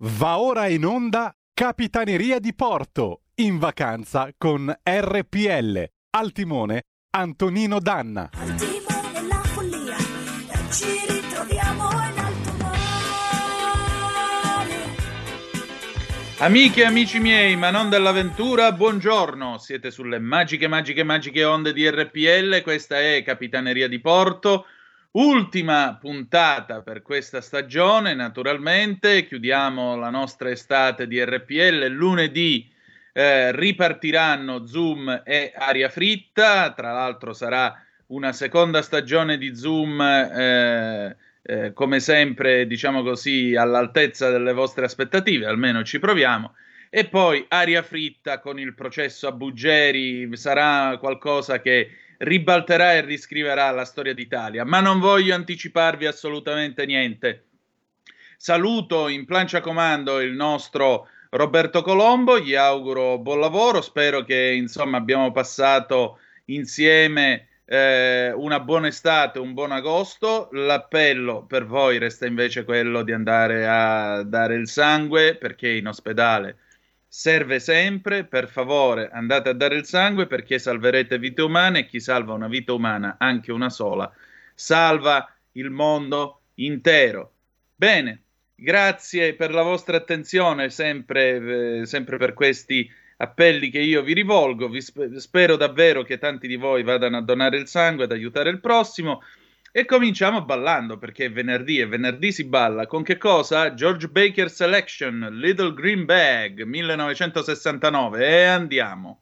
Va ora in onda Capitaneria di Porto, in vacanza con RPL. Al timone Antonino Danna. Al timone la follia, ci ritroviamo in alto mare. Amiche e amici miei, ma non dell'avventura, buongiorno. Siete sulle magiche, magiche, magiche onde di RPL. Questa è Capitaneria di Porto. Ultima puntata per questa stagione, naturalmente. Chiudiamo la nostra estate di RPL. Lunedì eh, ripartiranno Zoom e Aria Fritta. Tra l'altro sarà una seconda stagione di Zoom. Eh, eh, come sempre, diciamo così, all'altezza delle vostre aspettative, almeno ci proviamo. E poi aria fritta con il processo a Buggeri sarà qualcosa che ribalterà e riscriverà la storia d'Italia, ma non voglio anticiparvi assolutamente niente. Saluto in plancia comando il nostro Roberto Colombo, gli auguro buon lavoro, spero che insomma abbiamo passato insieme eh, una buona estate, un buon agosto. L'appello per voi resta invece quello di andare a dare il sangue perché in ospedale serve sempre. Per favore, andate a dare il sangue perché salverete vite umane e chi salva una vita umana, anche una sola, salva il mondo intero. Bene, grazie per la vostra attenzione, sempre, eh, sempre per questi appelli che io vi rivolgo. Vi sp- spero davvero che tanti di voi vadano a donare il sangue, ad aiutare il prossimo. E cominciamo ballando perché è venerdì e venerdì si balla. Con che cosa? George Baker Selection, Little Green Bag, 1969. E andiamo.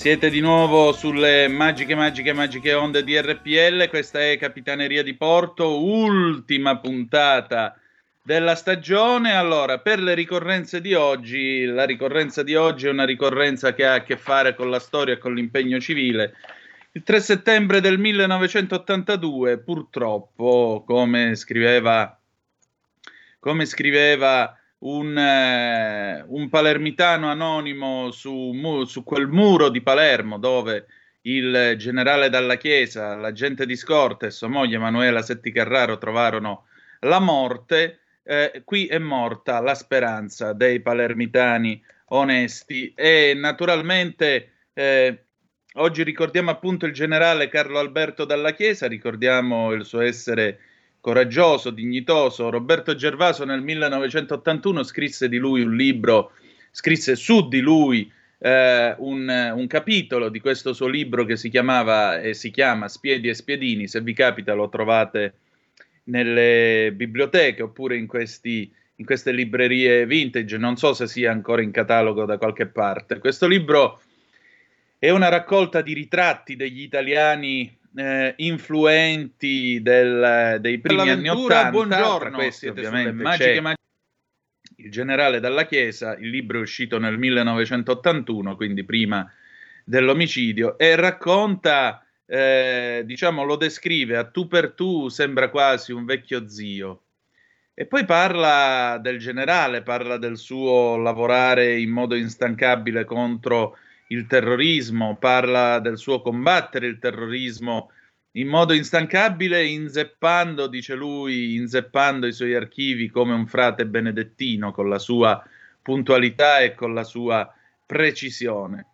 Siete di nuovo sulle magiche, magiche, magiche onde di RPL. Questa è Capitaneria di Porto, ultima puntata della stagione. Allora, per le ricorrenze di oggi, la ricorrenza di oggi è una ricorrenza che ha a che fare con la storia e con l'impegno civile. Il 3 settembre del 1982, purtroppo, come scriveva come scriveva un, eh, un palermitano anonimo su, mu- su quel muro di Palermo dove il generale Dalla Chiesa, l'agente di scorta e sua moglie Emanuela Setti Carraro trovarono la morte, eh, qui è morta la speranza dei palermitani onesti. E naturalmente eh, oggi ricordiamo appunto il generale Carlo Alberto Dalla Chiesa, ricordiamo il suo essere coraggioso, dignitoso. Roberto Gervaso nel 1981 scrisse di lui un libro, scrisse su di lui eh, un, un, capitolo di questo suo libro che si chiamava e si chiama Spiedi e Spiedini. Se vi capita lo trovate nelle biblioteche oppure in, questi, in queste librerie vintage. Non so se sia ancora in catalogo da qualche parte. Questo libro è una raccolta di ritratti degli italiani eh, influenti del, dei primi anni 80. Buongiorno, questi ovviamente magiche, magiche. Il generale dalla Chiesa, il libro è uscito nel 1981, quindi prima dell'omicidio, e racconta, eh, diciamo, lo descrive a tu per tu, sembra quasi un vecchio zio. E poi parla del generale, parla del suo lavorare in modo instancabile contro il terrorismo, parla del suo combattere il terrorismo in modo instancabile, inzeppando, dice lui, inzeppando i suoi archivi come un frate benedettino con la sua puntualità e con la sua precisione.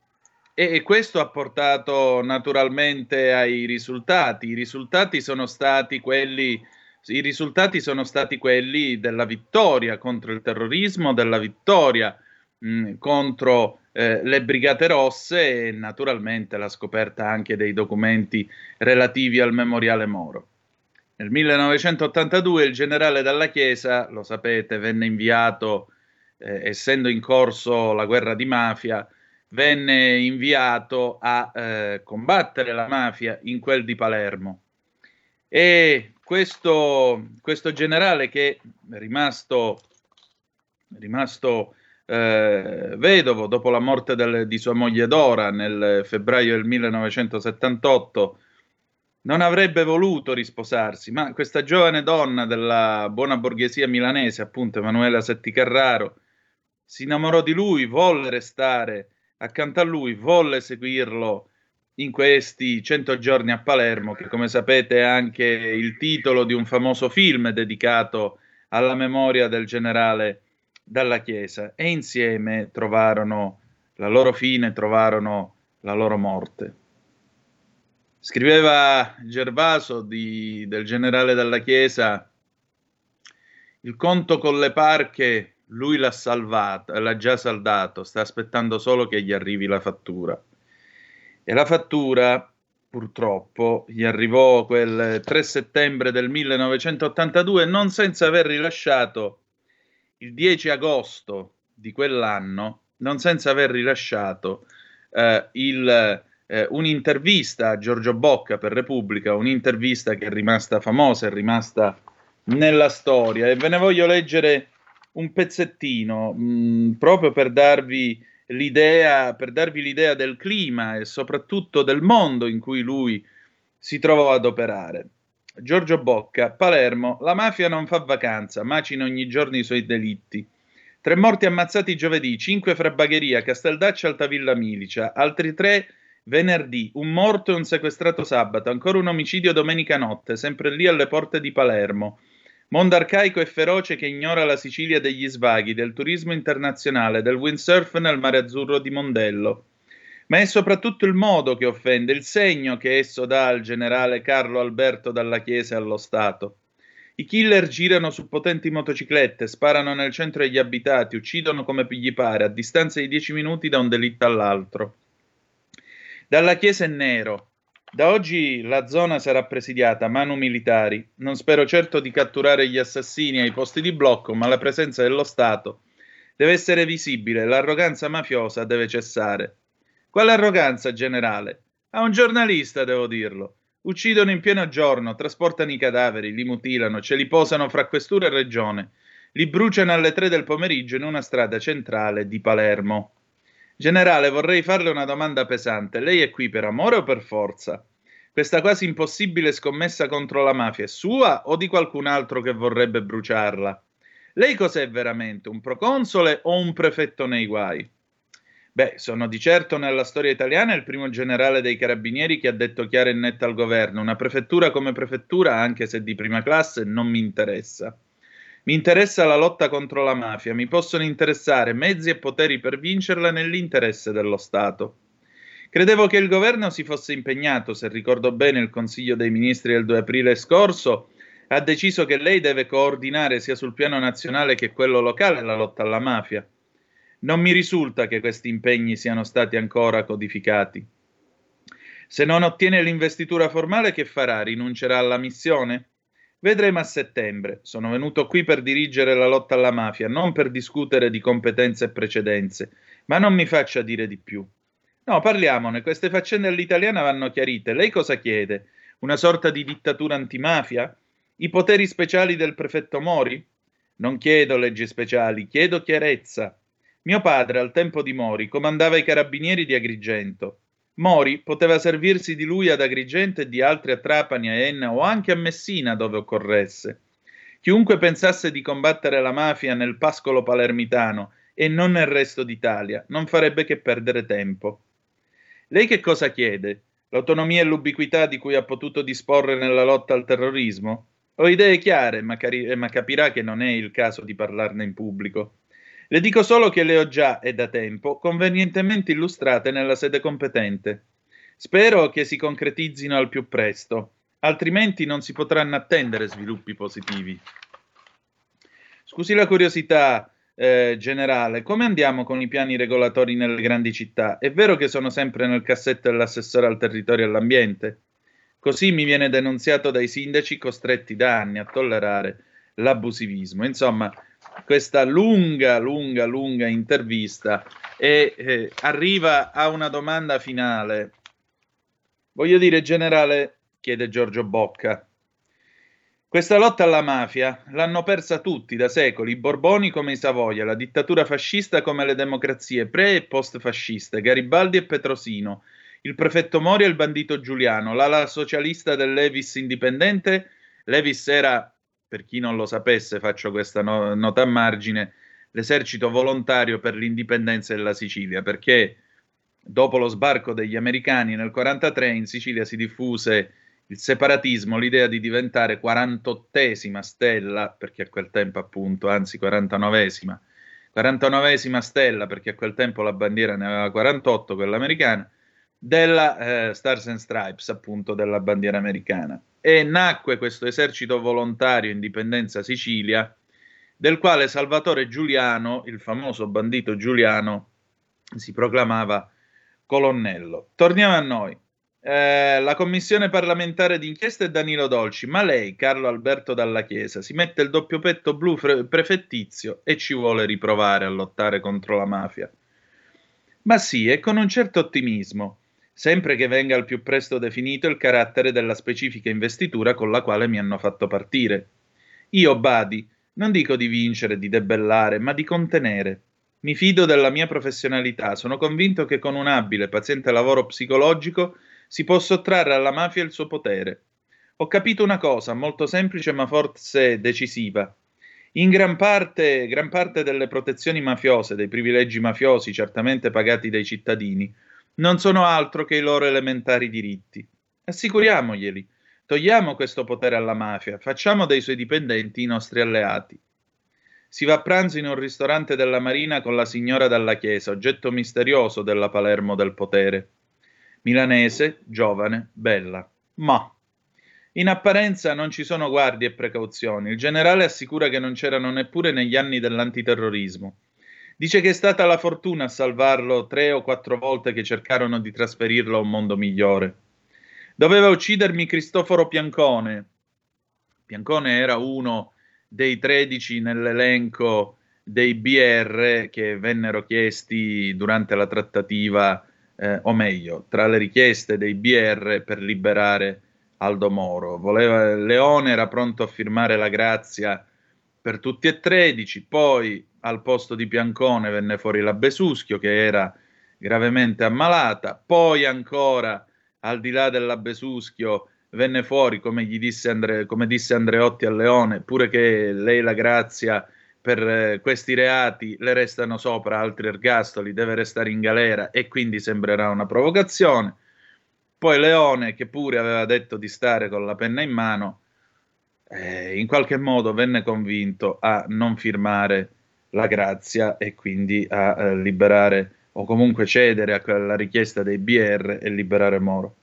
E, e questo ha portato naturalmente ai risultati. I risultati sono stati quelli i risultati sono stati quelli della vittoria contro il terrorismo, della vittoria mh, contro eh, le Brigate Rosse e naturalmente la scoperta anche dei documenti relativi al memoriale Moro. Nel 1982 il generale Dalla Chiesa, lo sapete, venne inviato, eh, essendo in corso la guerra di mafia, venne inviato a eh, combattere la mafia in quel di Palermo. E questo, questo generale che è rimasto, rimasto eh, vedovo dopo la morte del, di sua moglie Dora nel febbraio del 1978, non avrebbe voluto risposarsi, ma questa giovane donna della buona borghesia milanese, appunto Emanuela Setti Carraro, si innamorò di lui, volle restare accanto a lui, volle seguirlo in questi cento giorni a Palermo, che come sapete è anche il titolo di un famoso film dedicato alla memoria del generale dalla Chiesa e insieme trovarono la loro fine, trovarono la loro morte. Scriveva Gervaso di, del generale dalla Chiesa, il conto con le parche lui l'ha salvato, l'ha già saldato, sta aspettando solo che gli arrivi la fattura. E la fattura, purtroppo, gli arrivò quel 3 settembre del 1982 non senza aver rilasciato il 10 agosto di quell'anno, non senza aver rilasciato eh, il, eh, un'intervista a Giorgio Bocca per Repubblica, un'intervista che è rimasta famosa, è rimasta nella storia e ve ne voglio leggere un pezzettino mh, mm, proprio per darvi per darvi l'idea del clima e soprattutto del mondo in cui lui si trovò ad operare. Giorgio Bocca, Palermo, la mafia non fa vacanza, macina ogni giorno i suoi delitti. Tre morti ammazzati giovedì, cinque fra Bagheria, Casteldaccia, Altavilla Milicia, altri tre venerdì, un morto e un sequestrato sabato, ancora un omicidio domenica notte, sempre lì alle porte di Palermo. Mondo arcaico e feroce che ignora la Sicilia degli svaghi, del turismo internazionale, del windsurf nel mare azzurro di Mondello ma è soprattutto il modo che offende, il segno che esso dà al generale Carlo Alberto dalla Chiesa e allo Stato. I killer girano su potenti motociclette, sparano nel centro degli abitati, uccidono come gli pare, a distanza di dieci minuti da un delitto all'altro. Dalla Chiesa è nero. Da oggi la zona sarà presidiata manu militari. Non spero certo di catturare gli assassini ai posti di blocco, ma la presenza dello Stato deve essere visibile, l'arroganza mafiosa deve cessare. Quale arroganza generale? A un giornalista, devo dirlo. Uccidono in pieno giorno, trasportano i cadaveri, li mutilano, ce li posano fra questura e regione, li bruciano alle tre del pomeriggio in una strada centrale di Palermo. Generale, vorrei farle una domanda pesante. Lei è qui per amore o per forza? Questa quasi impossibile scommessa contro la mafia è sua o di qualcun altro che vorrebbe bruciarla? Lei cos'è veramente? Un proconsole o un prefetto nei guai? Beh, sono di certo nella storia italiana il primo generale dei carabinieri che ha detto chiaro e netto al governo: una prefettura come prefettura, anche se di prima classe, non mi interessa. Mi interessa la lotta contro la mafia, mi possono interessare mezzi e poteri per vincerla nell'interesse dello Stato. Credevo che il governo si fosse impegnato, se ricordo bene il Consiglio dei Ministri del 2 aprile scorso, ha deciso che lei deve coordinare sia sul piano nazionale che quello locale la lotta alla mafia. Non mi risulta che questi impegni siano stati ancora codificati. Se non ottiene l'investitura formale, che farà? Rinuncerà alla missione? Vedremo a settembre. Sono venuto qui per dirigere la lotta alla mafia, non per discutere di competenze e precedenze, ma non mi faccia dire di più. No, parliamone, queste faccende all'italiana vanno chiarite. Lei cosa chiede? Una sorta di dittatura antimafia? I poteri speciali del prefetto Mori? Non chiedo leggi speciali, chiedo chiarezza. Mio padre, al tempo di Mori, comandava i carabinieri di Agrigento. Mori poteva servirsi di lui ad Agrigento e di altri a Trapani, a Enna o anche a Messina dove occorresse. Chiunque pensasse di combattere la mafia nel pascolo palermitano e non nel resto d'Italia non farebbe che perdere tempo. Lei che cosa chiede? L'autonomia e l'ubiquità di cui ha potuto disporre nella lotta al terrorismo? Ho idee chiare, ma, cari- ma capirà che non è il caso di parlarne in pubblico. Le dico solo che le ho già, e da tempo, convenientemente illustrate nella sede competente. Spero che si concretizzino al più presto, altrimenti non si potranno attendere sviluppi positivi. Scusi la curiosità eh, generale, come andiamo con i piani regolatori nelle grandi città? È vero che sono sempre nel cassetto dell'assessore al territorio e all'ambiente? Così mi viene denunziato dai sindaci costretti da anni a tollerare l'abusivismo. Insomma, questa lunga, lunga, lunga intervista e eh, arriva a una domanda finale. Voglio dire, generale, chiede Giorgio Bocca, questa lotta alla mafia l'hanno persa tutti da secoli, i Borboni come i Savoia, la dittatura fascista come le democrazie pre e post fasciste, Garibaldi e Petrosino, il prefetto Mori e il bandito Giuliano, l'ala socialista del Levis indipendente. Levis era per chi non lo sapesse, faccio questa no- nota a margine, l'esercito volontario per l'indipendenza della Sicilia, perché dopo lo sbarco degli americani nel 1943 in Sicilia si diffuse il separatismo, l'idea di diventare 48esima stella, perché a quel tempo appunto, anzi 49esima, 49esima stella, perché a quel tempo la bandiera ne aveva 48, quella americana, della eh, Stars and Stripes, appunto della bandiera americana e nacque questo esercito volontario Indipendenza Sicilia, del quale Salvatore Giuliano, il famoso bandito Giuliano, si proclamava colonnello. Torniamo a noi. Eh, la commissione parlamentare d'inchiesta è Danilo Dolci, ma lei, Carlo Alberto Dalla Chiesa, si mette il doppio petto blu fre- prefettizio e ci vuole riprovare a lottare contro la mafia. Ma sì, e con un certo ottimismo sempre che venga al più presto definito il carattere della specifica investitura con la quale mi hanno fatto partire. Io, Badi, non dico di vincere, di debellare, ma di contenere. Mi fido della mia professionalità, sono convinto che con un abile, paziente lavoro psicologico si può sottrarre alla mafia il suo potere. Ho capito una cosa, molto semplice ma forse decisiva. In gran parte, gran parte delle protezioni mafiose, dei privilegi mafiosi certamente pagati dai cittadini, non sono altro che i loro elementari diritti. Assicuriamoglieli, togliamo questo potere alla mafia, facciamo dei suoi dipendenti i nostri alleati. Si va a pranzo in un ristorante della Marina con la signora dalla Chiesa, oggetto misterioso della Palermo del potere. Milanese, giovane, bella. Ma in apparenza non ci sono guardie e precauzioni. Il generale assicura che non c'erano neppure negli anni dell'antiterrorismo. Dice che è stata la fortuna a salvarlo tre o quattro volte che cercarono di trasferirlo a un mondo migliore. Doveva uccidermi Cristoforo Piancone. Piancone era uno dei tredici nell'elenco dei BR che vennero chiesti durante la trattativa, eh, o meglio, tra le richieste dei BR per liberare Aldo Moro. Voleva, Leone era pronto a firmare la grazia per tutti e tredici, poi al posto di Piancone venne fuori la Besuschio che era gravemente ammalata, poi ancora al di là della Besuschio venne fuori, come, disse, Andre, come disse Andreotti a Leone, pure che lei la grazia per eh, questi reati le restano sopra altri ergastoli, deve restare in galera e quindi sembrerà una provocazione. Poi Leone, che pure aveva detto di stare con la penna in mano, eh, in qualche modo venne convinto a non firmare la grazia e quindi a eh, liberare o comunque cedere a quella richiesta dei BR e liberare Moro.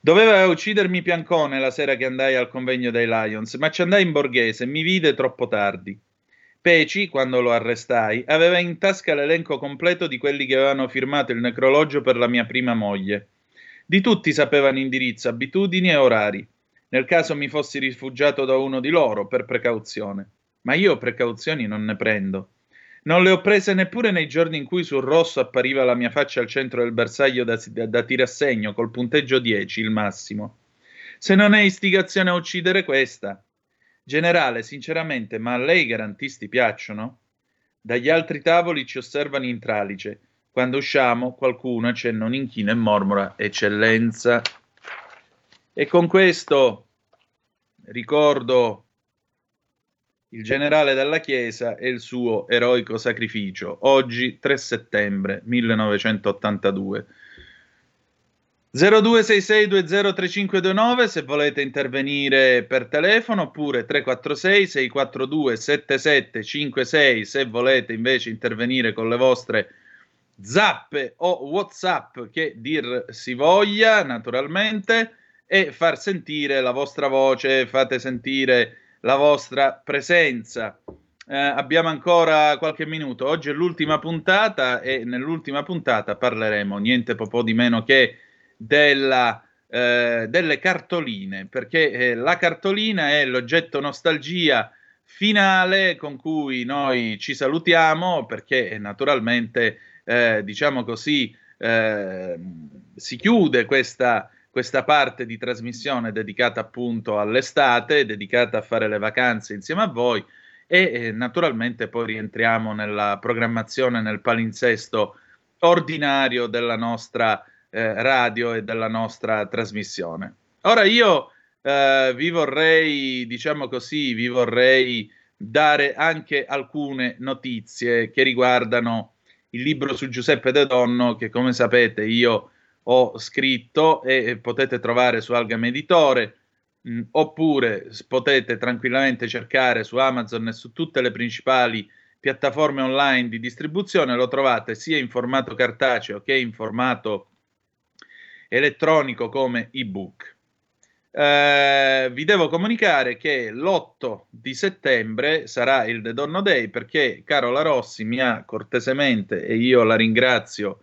Doveva uccidermi Piancone la sera che andai al convegno dei Lions, ma ci andai in borghese mi vide troppo tardi. Peci, quando lo arrestai, aveva in tasca l'elenco completo di quelli che avevano firmato il necrologio per la mia prima moglie. Di tutti sapevano indirizzo, abitudini e orari, nel caso mi fossi rifugiato da uno di loro per precauzione. Ma io precauzioni non ne prendo. Non le ho prese neppure nei giorni in cui sul rosso appariva la mia faccia al centro del bersaglio da, da, da tirassegno col punteggio 10, il massimo. Se non è istigazione a uccidere questa. Generale, sinceramente, ma a lei i garantisti piacciono? Dagli altri tavoli ci osservano in tralice. Quando usciamo, qualcuno accenna un inchino e mormora Eccellenza. E con questo ricordo il generale della Chiesa e il suo eroico sacrificio, oggi 3 settembre 1982. 0266203529 se volete intervenire per telefono oppure 346 642 7756 se volete invece intervenire con le vostre zappe o whatsapp che dir si voglia naturalmente e far sentire la vostra voce, fate sentire la vostra presenza. Eh, abbiamo ancora qualche minuto. Oggi è l'ultima puntata e nell'ultima puntata parleremo niente po' di meno che della, eh, delle cartoline, perché eh, la cartolina è l'oggetto nostalgia finale con cui noi ci salutiamo, perché naturalmente, eh, diciamo così, eh, si chiude questa questa parte di trasmissione dedicata appunto all'estate, dedicata a fare le vacanze insieme a voi e eh, naturalmente poi rientriamo nella programmazione, nel palinsesto ordinario della nostra eh, radio e della nostra trasmissione. Ora io eh, vi vorrei, diciamo così, vi vorrei dare anche alcune notizie che riguardano il libro su Giuseppe De Donno che come sapete io ho scritto e potete trovare su Algam Editore mh, oppure potete tranquillamente cercare su Amazon e su tutte le principali piattaforme online di distribuzione, lo trovate sia in formato cartaceo che in formato elettronico come ebook. Eh, vi devo comunicare che l'8 di settembre sarà il The Donno Day perché Carola Rossi mi ha cortesemente, e io la ringrazio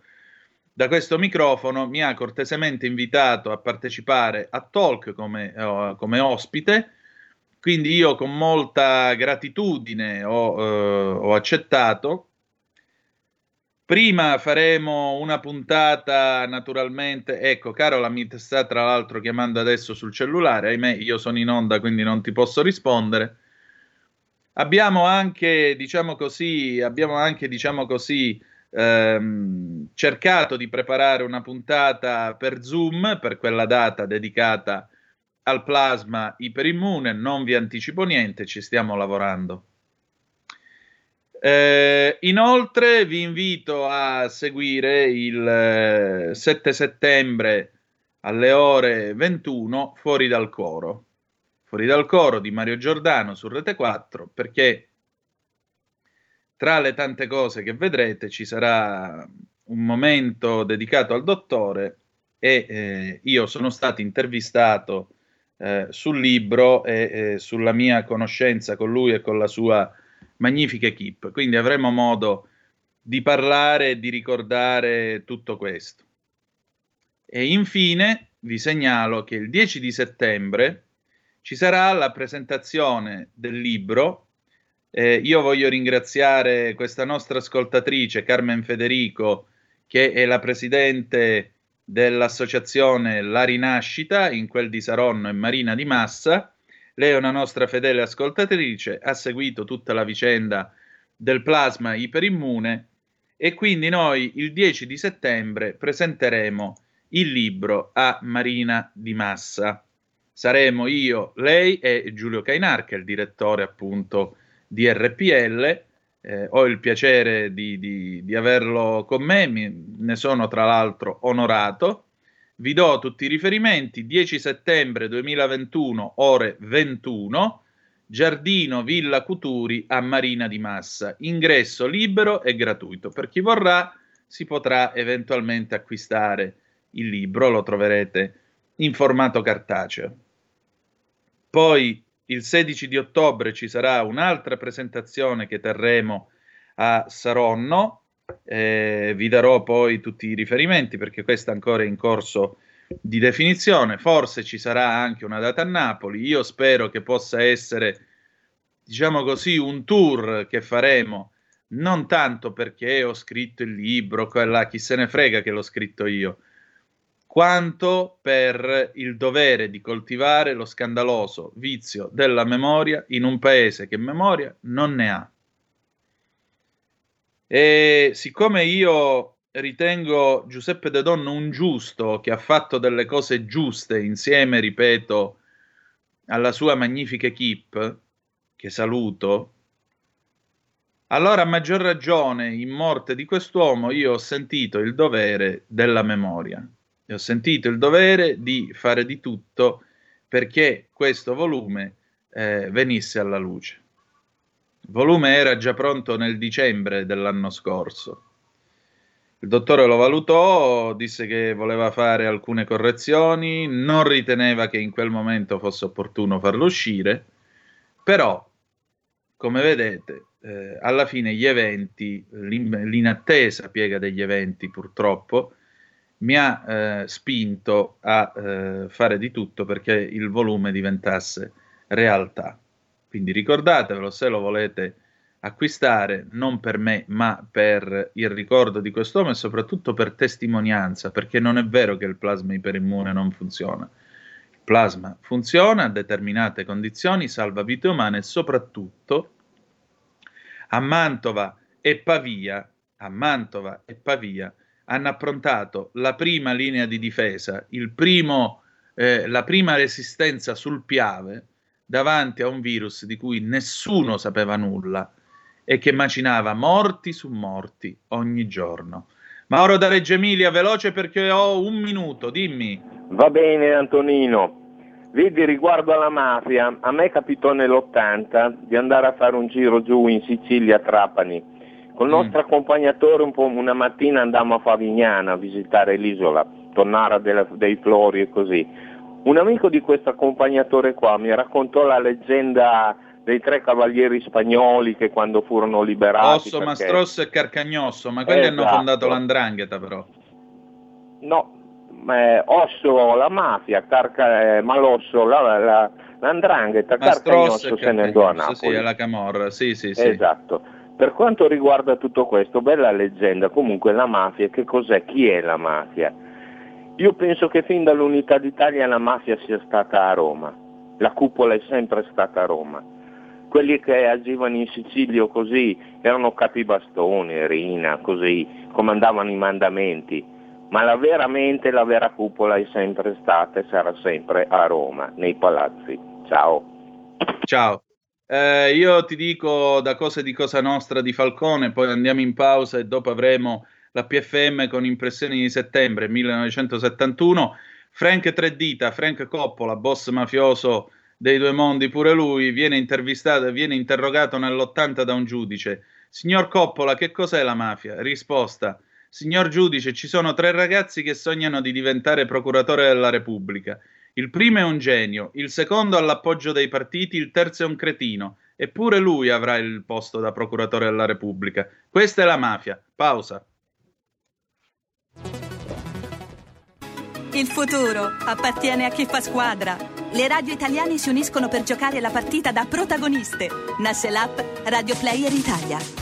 da questo microfono mi ha cortesemente invitato a partecipare a Talk come, uh, come ospite, quindi io con molta gratitudine ho, uh, ho accettato. Prima faremo una puntata naturalmente, ecco Carola mi sta tra l'altro chiamando adesso sul cellulare, ahimè io sono in onda quindi non ti posso rispondere. Abbiamo anche, diciamo così, abbiamo anche, diciamo così, ehm, cercato di preparare una puntata per Zoom per quella data dedicata al plasma iperimmune. Non vi anticipo niente, ci stiamo lavorando. Eh, inoltre vi invito a seguire il 7 eh, settembre alle ore 21 fuori dal coro. Fuori dal coro di Mario Giordano su Rete 4 perché tra le tante cose che vedrete ci sarà un momento dedicato al dottore e eh, io sono stato intervistato eh, sul libro e eh, sulla mia conoscenza con lui e con la sua magnifica equip. Quindi avremo modo di parlare e di ricordare tutto questo. E infine vi segnalo che il 10 di settembre ci sarà la presentazione del libro eh, io voglio ringraziare questa nostra ascoltatrice Carmen Federico, che è la presidente dell'associazione La Rinascita, in quel di Saronno e Marina di Massa. Lei è una nostra fedele ascoltatrice, ha seguito tutta la vicenda del plasma iperimmune e quindi noi il 10 di settembre presenteremo il libro a Marina di Massa. Saremo io, lei e Giulio Cainar, che è il direttore appunto di RPL. Eh, ho il piacere di, di, di averlo con me, mi, ne sono tra l'altro onorato. Vi do tutti i riferimenti, 10 settembre 2021, ore 21, Giardino Villa Cuturi a Marina di Massa, ingresso libero e gratuito. Per chi vorrà si potrà eventualmente acquistare il libro, lo troverete in formato cartaceo. Poi il 16 di ottobre ci sarà un'altra presentazione che terremo a Saronno. Eh, vi darò poi tutti i riferimenti perché questa ancora è in corso di definizione. Forse ci sarà anche una data a Napoli. Io spero che possa essere, diciamo così, un tour che faremo non tanto perché ho scritto il libro, quella chi se ne frega che l'ho scritto io, quanto per il dovere di coltivare lo scandaloso vizio della memoria in un paese che memoria non ne ha. E siccome io ritengo Giuseppe De Donno un giusto che ha fatto delle cose giuste insieme, ripeto, alla sua magnifica equip, che saluto, allora a maggior ragione in morte di quest'uomo io ho sentito il dovere della memoria ho sentito il dovere di fare di tutto perché questo volume eh, venisse alla luce. Il volume era già pronto nel dicembre dell'anno scorso. Il dottore lo valutò, disse che voleva fare alcune correzioni, non riteneva che in quel momento fosse opportuno farlo uscire, però, come vedete, eh, alla fine gli eventi, l'inattesa piega degli eventi purtroppo, mi ha eh, spinto a eh, fare di tutto perché il volume diventasse realtà. Quindi ricordatevelo se lo volete acquistare, non per me, ma per il ricordo di quest'uomo e soprattutto per testimonianza, perché non è vero che il plasma iperimmune non funziona. Il plasma funziona a determinate condizioni, salva vite umane e soprattutto a Mantova e Pavia, a Mantova e Pavia hanno approntato la prima linea di difesa, primo, eh, la prima resistenza sul Piave davanti a un virus di cui nessuno sapeva nulla e che macinava morti su morti ogni giorno. Mauro da Reggio Emilia, veloce perché ho un minuto, dimmi. Va bene Antonino. Vedi, riguardo alla mafia, a me capitò nell'80 di andare a fare un giro giù in Sicilia a Trapani Col mm. nostro mm. accompagnatore un una mattina andammo a Favignana a visitare l'isola, Tonnara delle, dei Flori e così. Un amico di questo accompagnatore qua mi raccontò la leggenda dei tre cavalieri spagnoli che quando furono liberati... Osso, perché... Mastrosso e Carcagnosso, ma quelli esatto. hanno fondato l'Andrangheta però. No, eh, Osso la mafia, Carca, eh, Malosso la, la, l'Andrangheta, Carcagnosso se ne andò a Napoli. Sì, è la Camorra, sì, sì, sì. Esatto. Per quanto riguarda tutto questo, bella leggenda, comunque la mafia, che cos'è? Chi è la mafia? Io penso che fin dall'unità d'Italia la mafia sia stata a Roma, la cupola è sempre stata a Roma. Quelli che agivano in Sicilia così erano capibastoni, Rina, così, comandavano i mandamenti, ma la veramente la vera cupola è sempre stata e sarà sempre a Roma, nei palazzi. Ciao. Ciao. Eh, io ti dico da cose di Cosa Nostra di Falcone, poi andiamo in pausa e dopo avremo la PFM con impressioni di settembre 1971. Frank Tredita, Frank Coppola, boss mafioso dei due mondi, pure lui, viene intervistato e viene interrogato nell'80 da un giudice. Signor Coppola, che cos'è la mafia? Risposta. Signor giudice, ci sono tre ragazzi che sognano di diventare procuratore della Repubblica. Il primo è un genio, il secondo ha l'appoggio dei partiti, il terzo è un cretino. Eppure lui avrà il posto da procuratore della Repubblica. Questa è la mafia. Pausa. Il futuro appartiene a chi fa squadra. Le radio italiane si uniscono per giocare la partita da protagoniste. Nasce l'app Radio Player Italia.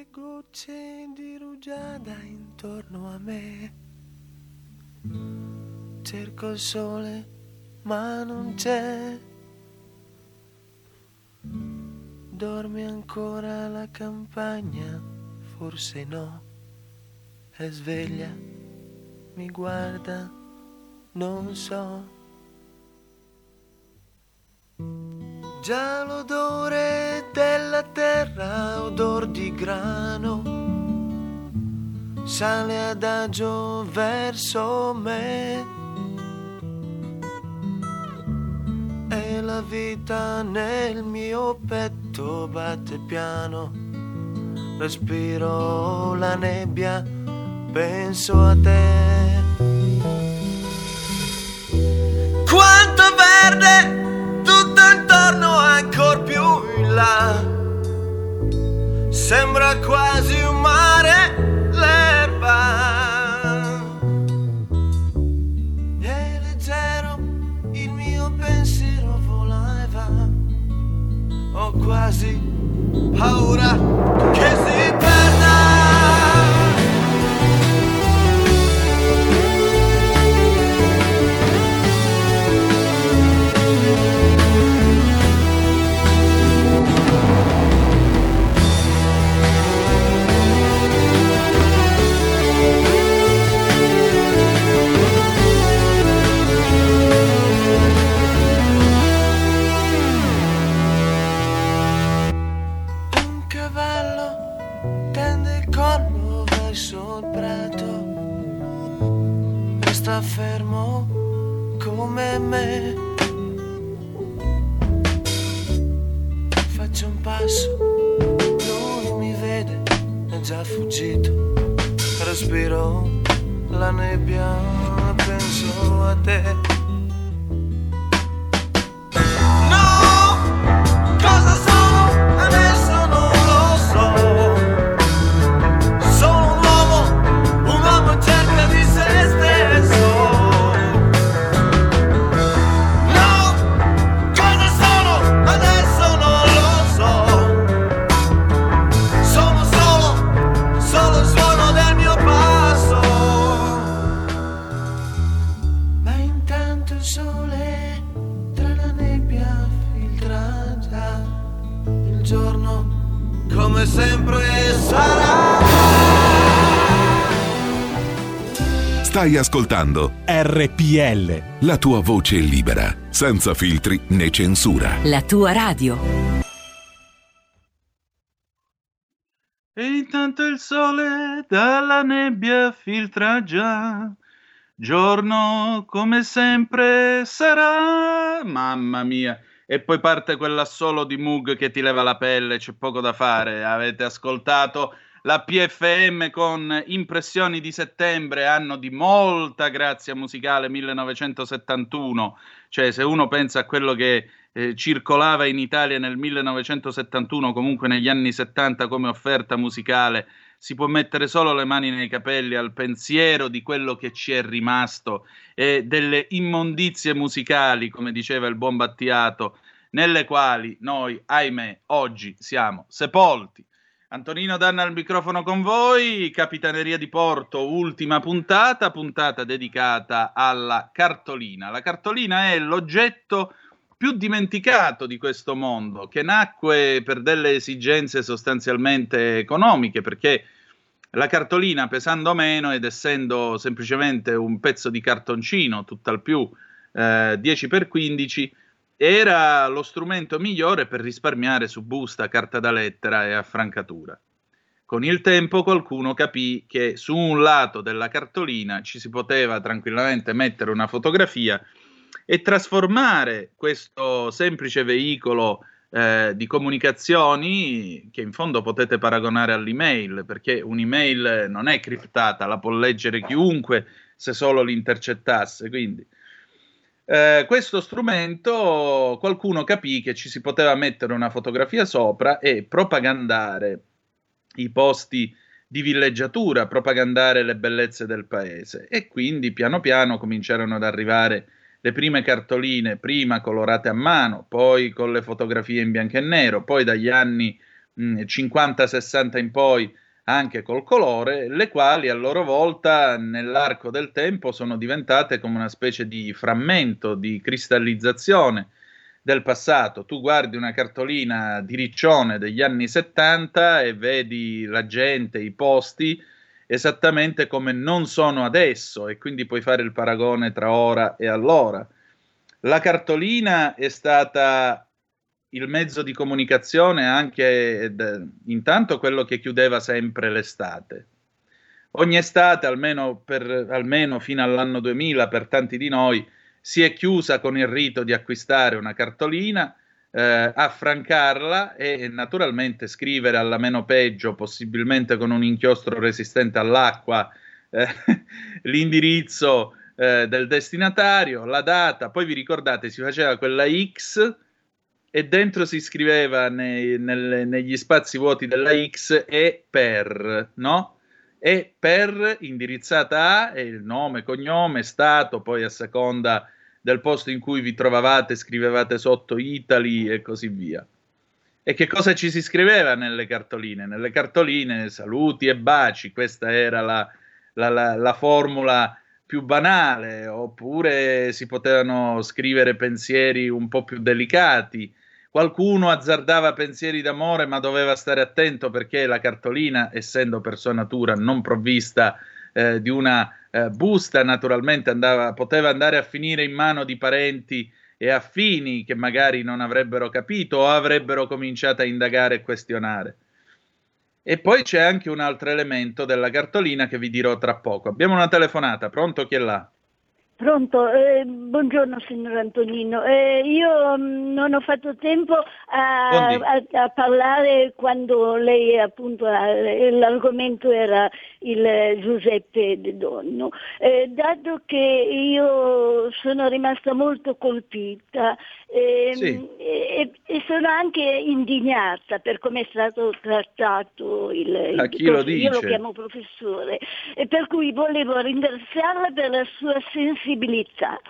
Quante gocce di rugiada intorno a me. Cerco il sole, ma non c'è. Dorme ancora la campagna? Forse no. È sveglia, mi guarda, non so. Già l'odore della terra, odor di grano, sale adagio verso me. E la vita nel mio petto batte piano, respiro la nebbia, penso a te. Quanto verde! Tutto intorno ancora più in là. Sembra quasi un mare l'erba. E leggero il mio pensiero vola e va. Ho quasi paura che si sta fermo come me. Faccio un passo, lui mi vede, è già fuggito. Respiro la nebbia, penso a te. Stai ascoltando RPL. la tua voce libera, senza filtri né censura. La tua radio. E intanto il sole dalla nebbia filtra già. Giorno come sempre sarà. Mamma mia. E poi parte quell'assolo di Moog che ti leva la pelle, c'è poco da fare. Avete ascoltato la PFM con Impressioni di settembre, anno di molta grazia musicale 1971. Cioè, se uno pensa a quello che eh, circolava in Italia nel 1971, comunque negli anni 70 come offerta musicale, si può mettere solo le mani nei capelli al pensiero di quello che ci è rimasto e delle immondizie musicali, come diceva il buon Battiato, nelle quali noi, ahimè, oggi siamo sepolti. Antonino Danna al microfono con voi, Capitaneria di Porto, ultima puntata, puntata dedicata alla cartolina. La cartolina è l'oggetto più dimenticato di questo mondo, che nacque per delle esigenze sostanzialmente economiche, perché la cartolina pesando meno ed essendo semplicemente un pezzo di cartoncino, tutt'al più eh, 10x15, era lo strumento migliore per risparmiare su busta, carta da lettera e affrancatura. Con il tempo qualcuno capì che su un lato della cartolina ci si poteva tranquillamente mettere una fotografia e trasformare questo semplice veicolo eh, di comunicazioni che in fondo potete paragonare all'email, perché un'email non è criptata, la può leggere chiunque se solo l'intercettasse. Quindi eh, questo strumento qualcuno capì che ci si poteva mettere una fotografia sopra e propagandare i posti di villeggiatura, propagandare le bellezze del paese. E quindi piano piano cominciarono ad arrivare le prime cartoline, prima colorate a mano, poi con le fotografie in bianco e nero, poi dagli anni mh, 50-60 in poi anche col colore, le quali a loro volta nell'arco del tempo sono diventate come una specie di frammento, di cristallizzazione del passato. Tu guardi una cartolina di Riccione degli anni 70 e vedi la gente, i posti esattamente come non sono adesso e quindi puoi fare il paragone tra ora e allora. La cartolina è stata il mezzo di comunicazione anche ed, intanto quello che chiudeva sempre l'estate. Ogni estate, almeno, per, almeno fino all'anno 2000, per tanti di noi, si è chiusa con il rito di acquistare una cartolina, eh, affrancarla e naturalmente scrivere alla meno peggio, possibilmente con un inchiostro resistente all'acqua, eh, l'indirizzo eh, del destinatario, la data, poi vi ricordate si faceva quella X e dentro si scriveva nei, nelle, negli spazi vuoti della X e per, no? E per indirizzata a e il nome, cognome, stato, poi a seconda del posto in cui vi trovavate scrivevate sotto Italy e così via. E che cosa ci si scriveva nelle cartoline? Nelle cartoline saluti e baci, questa era la, la, la, la formula più banale, oppure si potevano scrivere pensieri un po' più delicati, Qualcuno azzardava pensieri d'amore, ma doveva stare attento perché la cartolina, essendo per sua natura non provvista eh, di una eh, busta, naturalmente andava, poteva andare a finire in mano di parenti e affini che magari non avrebbero capito o avrebbero cominciato a indagare e questionare. E poi c'è anche un altro elemento della cartolina che vi dirò tra poco. Abbiamo una telefonata, pronto chi è là? Pronto, eh, buongiorno signor Antonino. Eh, io mh, mm, non ho fatto tempo a, a, a, parlare quando lei appunto l'argomento era il Giuseppe De Donno. Eh, dato che io sono rimasta molto colpita ehm, sì. e, e, sono anche indignata per come è stato trattato il, il chi lo dice? io lo chiamo professore e per cui volevo ringraziarla per la sua sensibilità sensibilità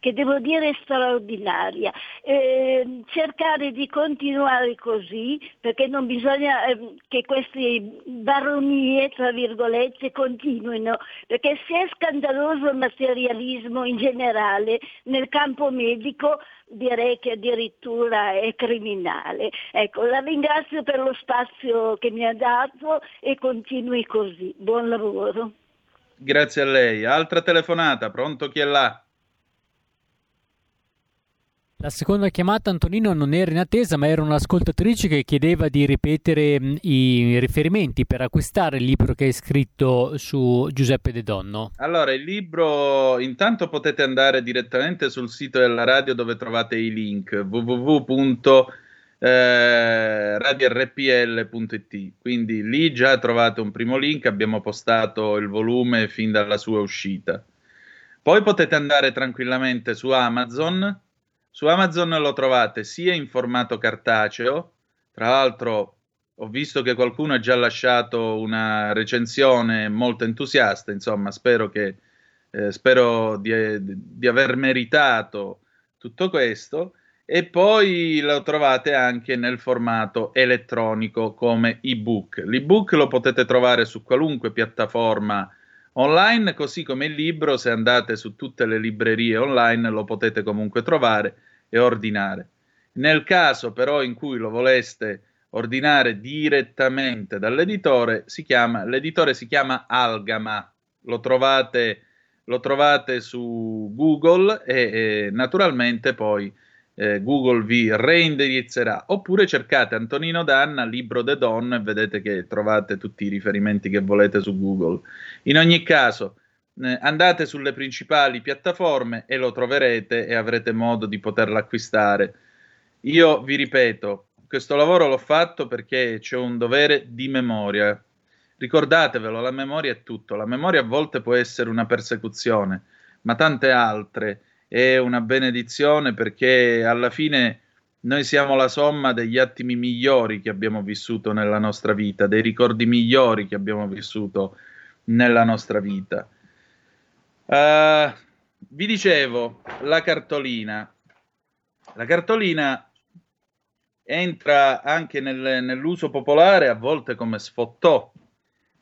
che devo dire straordinaria. Eh, cercare di continuare così perché non bisogna eh, che queste baronie, tra virgolette, continuino, perché se è scandaloso il materialismo in generale nel campo medico direi che addirittura è criminale. Ecco, la ringrazio per lo spazio che mi ha dato e continui così. Buon lavoro. Grazie a lei. Altra telefonata, pronto chi è là? La seconda chiamata, Antonino, non era in attesa, ma era un'ascoltatrice che chiedeva di ripetere mm, i riferimenti per acquistare il libro che hai scritto su Giuseppe De Donno. Allora, il libro, intanto potete andare direttamente sul sito della radio dove trovate i link www.radiorpl.it. Quindi lì già trovate un primo link, abbiamo postato il volume fin dalla sua uscita. Poi potete andare tranquillamente su Amazon su Amazon lo trovate sia in formato cartaceo, tra l'altro ho visto che qualcuno ha già lasciato una recensione molto entusiasta, insomma spero, che, eh, spero di, di, aver meritato tutto questo, e poi lo trovate anche nel formato elettronico come ebook. L'ebook lo potete trovare su qualunque piattaforma online, così come il libro, se andate su tutte le librerie online lo potete comunque trovare e ordinare. Nel caso però in cui lo voleste ordinare direttamente dall'editore, si chiama, l'editore si chiama Algama, lo trovate, lo trovate su Google e, e naturalmente poi eh, Google vi reindirizzerà, oppure cercate Antonino Danna, libro de Don e vedete che trovate tutti i riferimenti che volete su Google. In ogni caso, eh, andate sulle principali piattaforme e lo troverete e avrete modo di poterlo acquistare. Io vi ripeto, questo lavoro l'ho fatto perché c'è un dovere di memoria. Ricordatevelo, la memoria è tutto. La memoria a volte può essere una persecuzione, ma tante altre è una benedizione perché alla fine noi siamo la somma degli attimi migliori che abbiamo vissuto nella nostra vita, dei ricordi migliori che abbiamo vissuto nella nostra vita. Uh, vi dicevo, la cartolina. La cartolina entra anche nel- nell'uso popolare a volte come sfottò.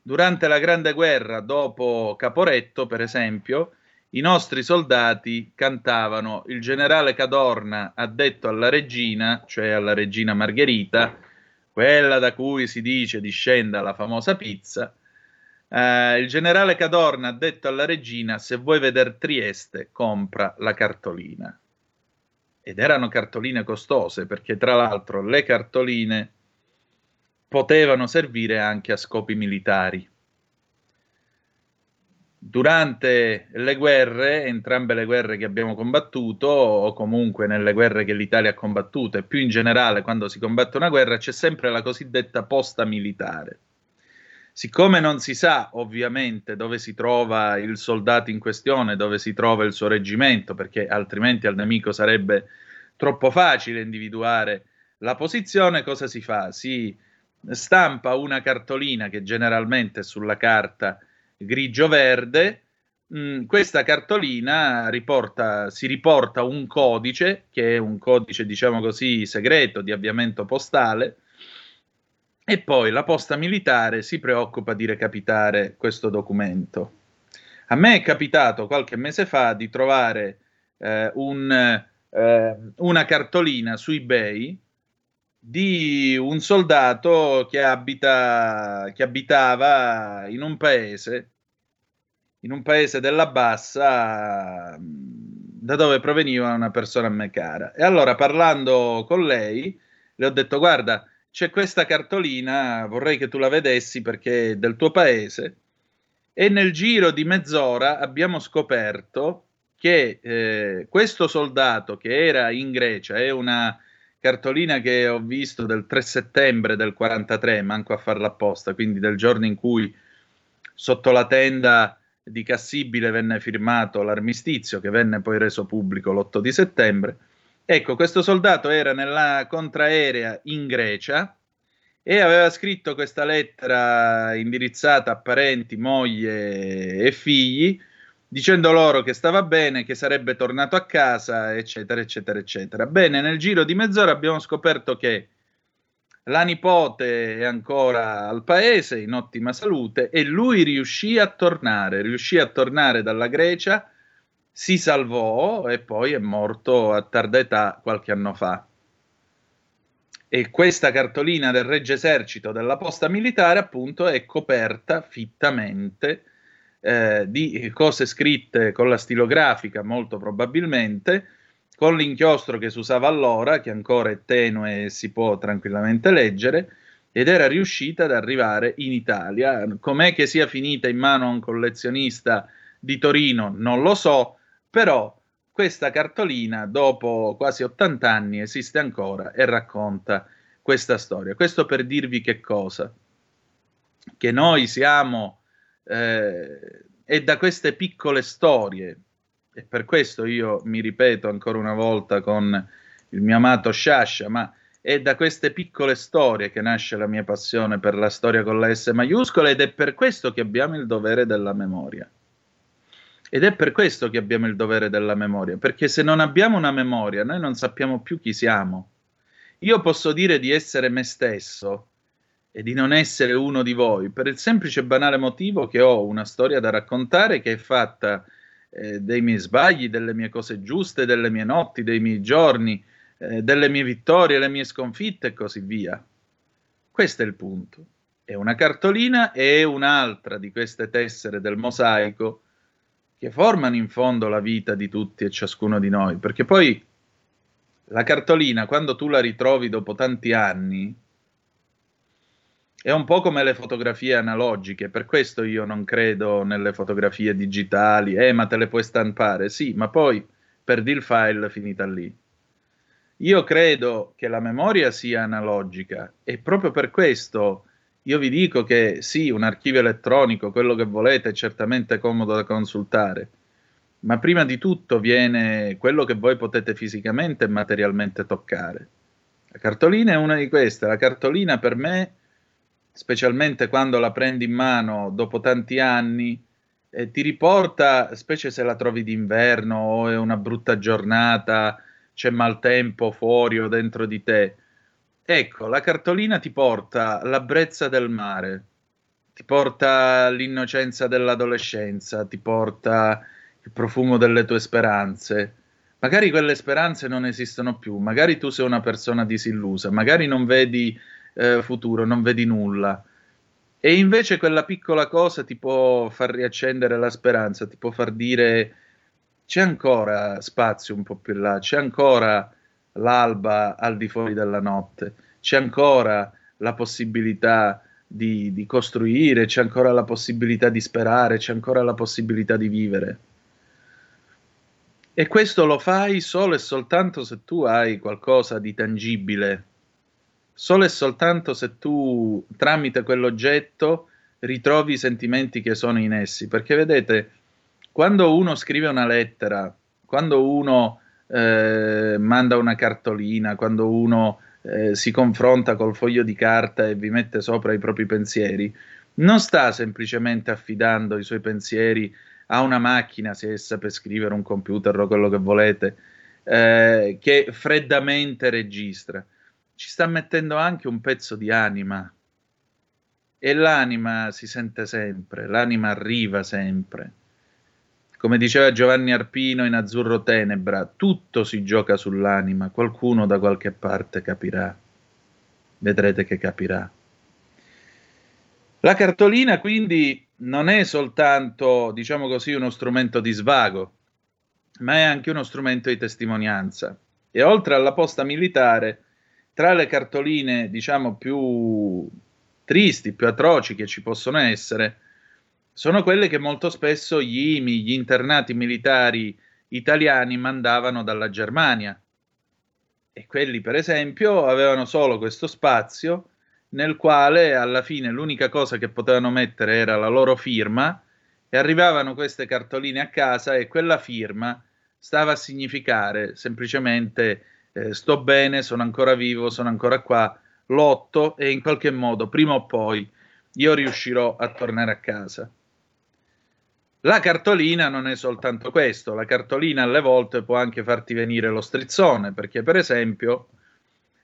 Durante la Grande Guerra, dopo Caporetto, per esempio, i nostri soldati cantavano il generale Cadorna ha detto alla regina, cioè alla regina Margherita, quella da cui si dice discenda la famosa pizza, eh, il generale Cadorna ha detto alla regina se vuoi vedere Trieste compra la cartolina. Ed erano cartoline costose perché tra l'altro le cartoline potevano servire anche a scopi militari. Durante le guerre, entrambe le guerre che abbiamo combattuto, o comunque nelle guerre che l'Italia ha combattuto, e più in generale quando si combatte una guerra, c'è sempre la cosiddetta posta militare. Siccome non si sa ovviamente dove si trova il soldato in questione, dove si trova il suo reggimento, perché altrimenti al nemico sarebbe troppo facile individuare la posizione, cosa si fa? Si stampa una cartolina che generalmente sulla carta grigio-verde. Mm, questa cartolina riporta, si riporta un codice, che è un codice, diciamo così, segreto di avviamento postale, e poi la posta militare si preoccupa di recapitare questo documento. A me è capitato qualche mese fa di trovare eh, un, eh, una cartolina su eBay di un soldato che, abita, che abitava in un paese, in un paese della bassa, da dove proveniva una persona a me cara. E allora parlando con lei, le ho detto: Guarda, c'è questa cartolina, vorrei che tu la vedessi perché è del tuo paese. E nel giro di mezz'ora abbiamo scoperto che eh, questo soldato che era in Grecia è una cartolina che ho visto del 3 settembre del 43, manco a farla apposta, quindi del giorno in cui sotto la tenda di Cassibile venne firmato l'armistizio che venne poi reso pubblico l'8 di settembre. Ecco, questo soldato era nella contraerea in Grecia e aveva scritto questa lettera indirizzata a parenti, moglie e figli, dicendo loro che stava bene, che sarebbe tornato a casa, eccetera, eccetera, eccetera. Bene, nel giro di mezz'ora abbiamo scoperto che la nipote è ancora al paese, in ottima salute, e lui riuscì a tornare, riuscì a tornare dalla Grecia si salvò e poi è morto a tarda età qualche anno fa. E questa cartolina del Regge Esercito della posta militare, appunto, è coperta fittamente eh, di cose scritte con la stilografica, molto probabilmente, con l'inchiostro che si usava allora, che ancora è tenue e si può tranquillamente leggere, ed era riuscita ad arrivare in Italia. Com'è che sia finita in mano a un collezionista di Torino, non lo so, però questa cartolina, dopo quasi 80 anni, esiste ancora e racconta questa storia. Questo per dirvi che cosa? Che noi siamo... Eh, è da queste piccole storie, e per questo io mi ripeto ancora una volta con il mio amato Sciascia, ma è da queste piccole storie che nasce la mia passione per la storia con la S maiuscola ed è per questo che abbiamo il dovere della memoria. Ed è per questo che abbiamo il dovere della memoria, perché se non abbiamo una memoria, noi non sappiamo più chi siamo. Io posso dire di essere me stesso e di non essere uno di voi, per il semplice e banale motivo che ho una storia da raccontare che è fatta eh, dei miei sbagli, delle mie cose giuste, delle mie notti, dei miei giorni, eh, delle mie vittorie, le mie sconfitte e così via. Questo è il punto. E una cartolina è un'altra di queste tessere del mosaico che formano in fondo la vita di tutti e ciascuno di noi, perché poi la cartolina, quando tu la ritrovi dopo tanti anni, è un po' come le fotografie analogiche, per questo io non credo nelle fotografie digitali, eh, ma te le puoi stampare, sì, ma poi perdi il file finita lì. Io credo che la memoria sia analogica e proprio per questo io vi dico che sì, un archivio elettronico, quello che volete, è certamente comodo da consultare, ma prima di tutto viene quello che voi potete fisicamente e materialmente toccare. La cartolina è una di queste. La cartolina per me, specialmente quando la prendi in mano dopo tanti anni, eh, ti riporta, specie se la trovi d'inverno o è una brutta giornata, c'è maltempo fuori o dentro di te, ecco, la cartolina ti porta la brezza del mare, ti porta l'innocenza dell'adolescenza, ti porta il profumo delle tue speranze. Magari quelle speranze non esistono più, magari tu sei una persona disillusa, magari non vedi eh, futuro, non vedi nulla. E invece quella piccola cosa ti può far riaccendere la speranza, ti può far dire c'è ancora spazio un po' più là, c'è ancora l'alba al di fuori della notte, c'è ancora la possibilità di, di costruire, c'è ancora la possibilità di sperare, c'è ancora la possibilità di vivere. E questo lo fai solo e soltanto se tu hai qualcosa di tangibile, solo e soltanto se tu tramite quell'oggetto ritrovi i sentimenti che sono in essi. Perché vedete, quando uno scrive una lettera, quando uno eh, manda una cartolina, quando uno eh, si confronta col foglio di carta e vi mette sopra i propri pensieri, non sta semplicemente affidando i suoi pensieri a una macchina, se essa per scrivere un computer o quello che volete, eh, che freddamente registra. Ci sta mettendo anche un pezzo di anima. E l'anima si sente sempre, l'anima arriva sempre. Come diceva Giovanni Arpino in Azzurro Tenebra, tutto si gioca sull'anima, qualcuno da qualche parte capirà. Vedrete che capirà. La cartolina quindi non è soltanto, diciamo così, uno strumento di svago, ma è anche uno strumento di testimonianza. E oltre alla posta militare, tra le cartoline, diciamo, più tristi, più atroci che ci possono essere, sono quelle che molto spesso gli IMI, gli internati militari italiani mandavano dalla Germania. E quelli, per esempio, avevano solo questo spazio nel quale alla fine l'unica cosa che potevano mettere era la loro firma e arrivavano queste cartoline a casa e quella firma stava a significare semplicemente eh, sto bene, sono ancora vivo, sono ancora qua, lotto e in qualche modo prima o poi io riuscirò a tornare a casa. La cartolina non è soltanto questo, la cartolina alle volte può anche farti venire lo strizzone, perché per esempio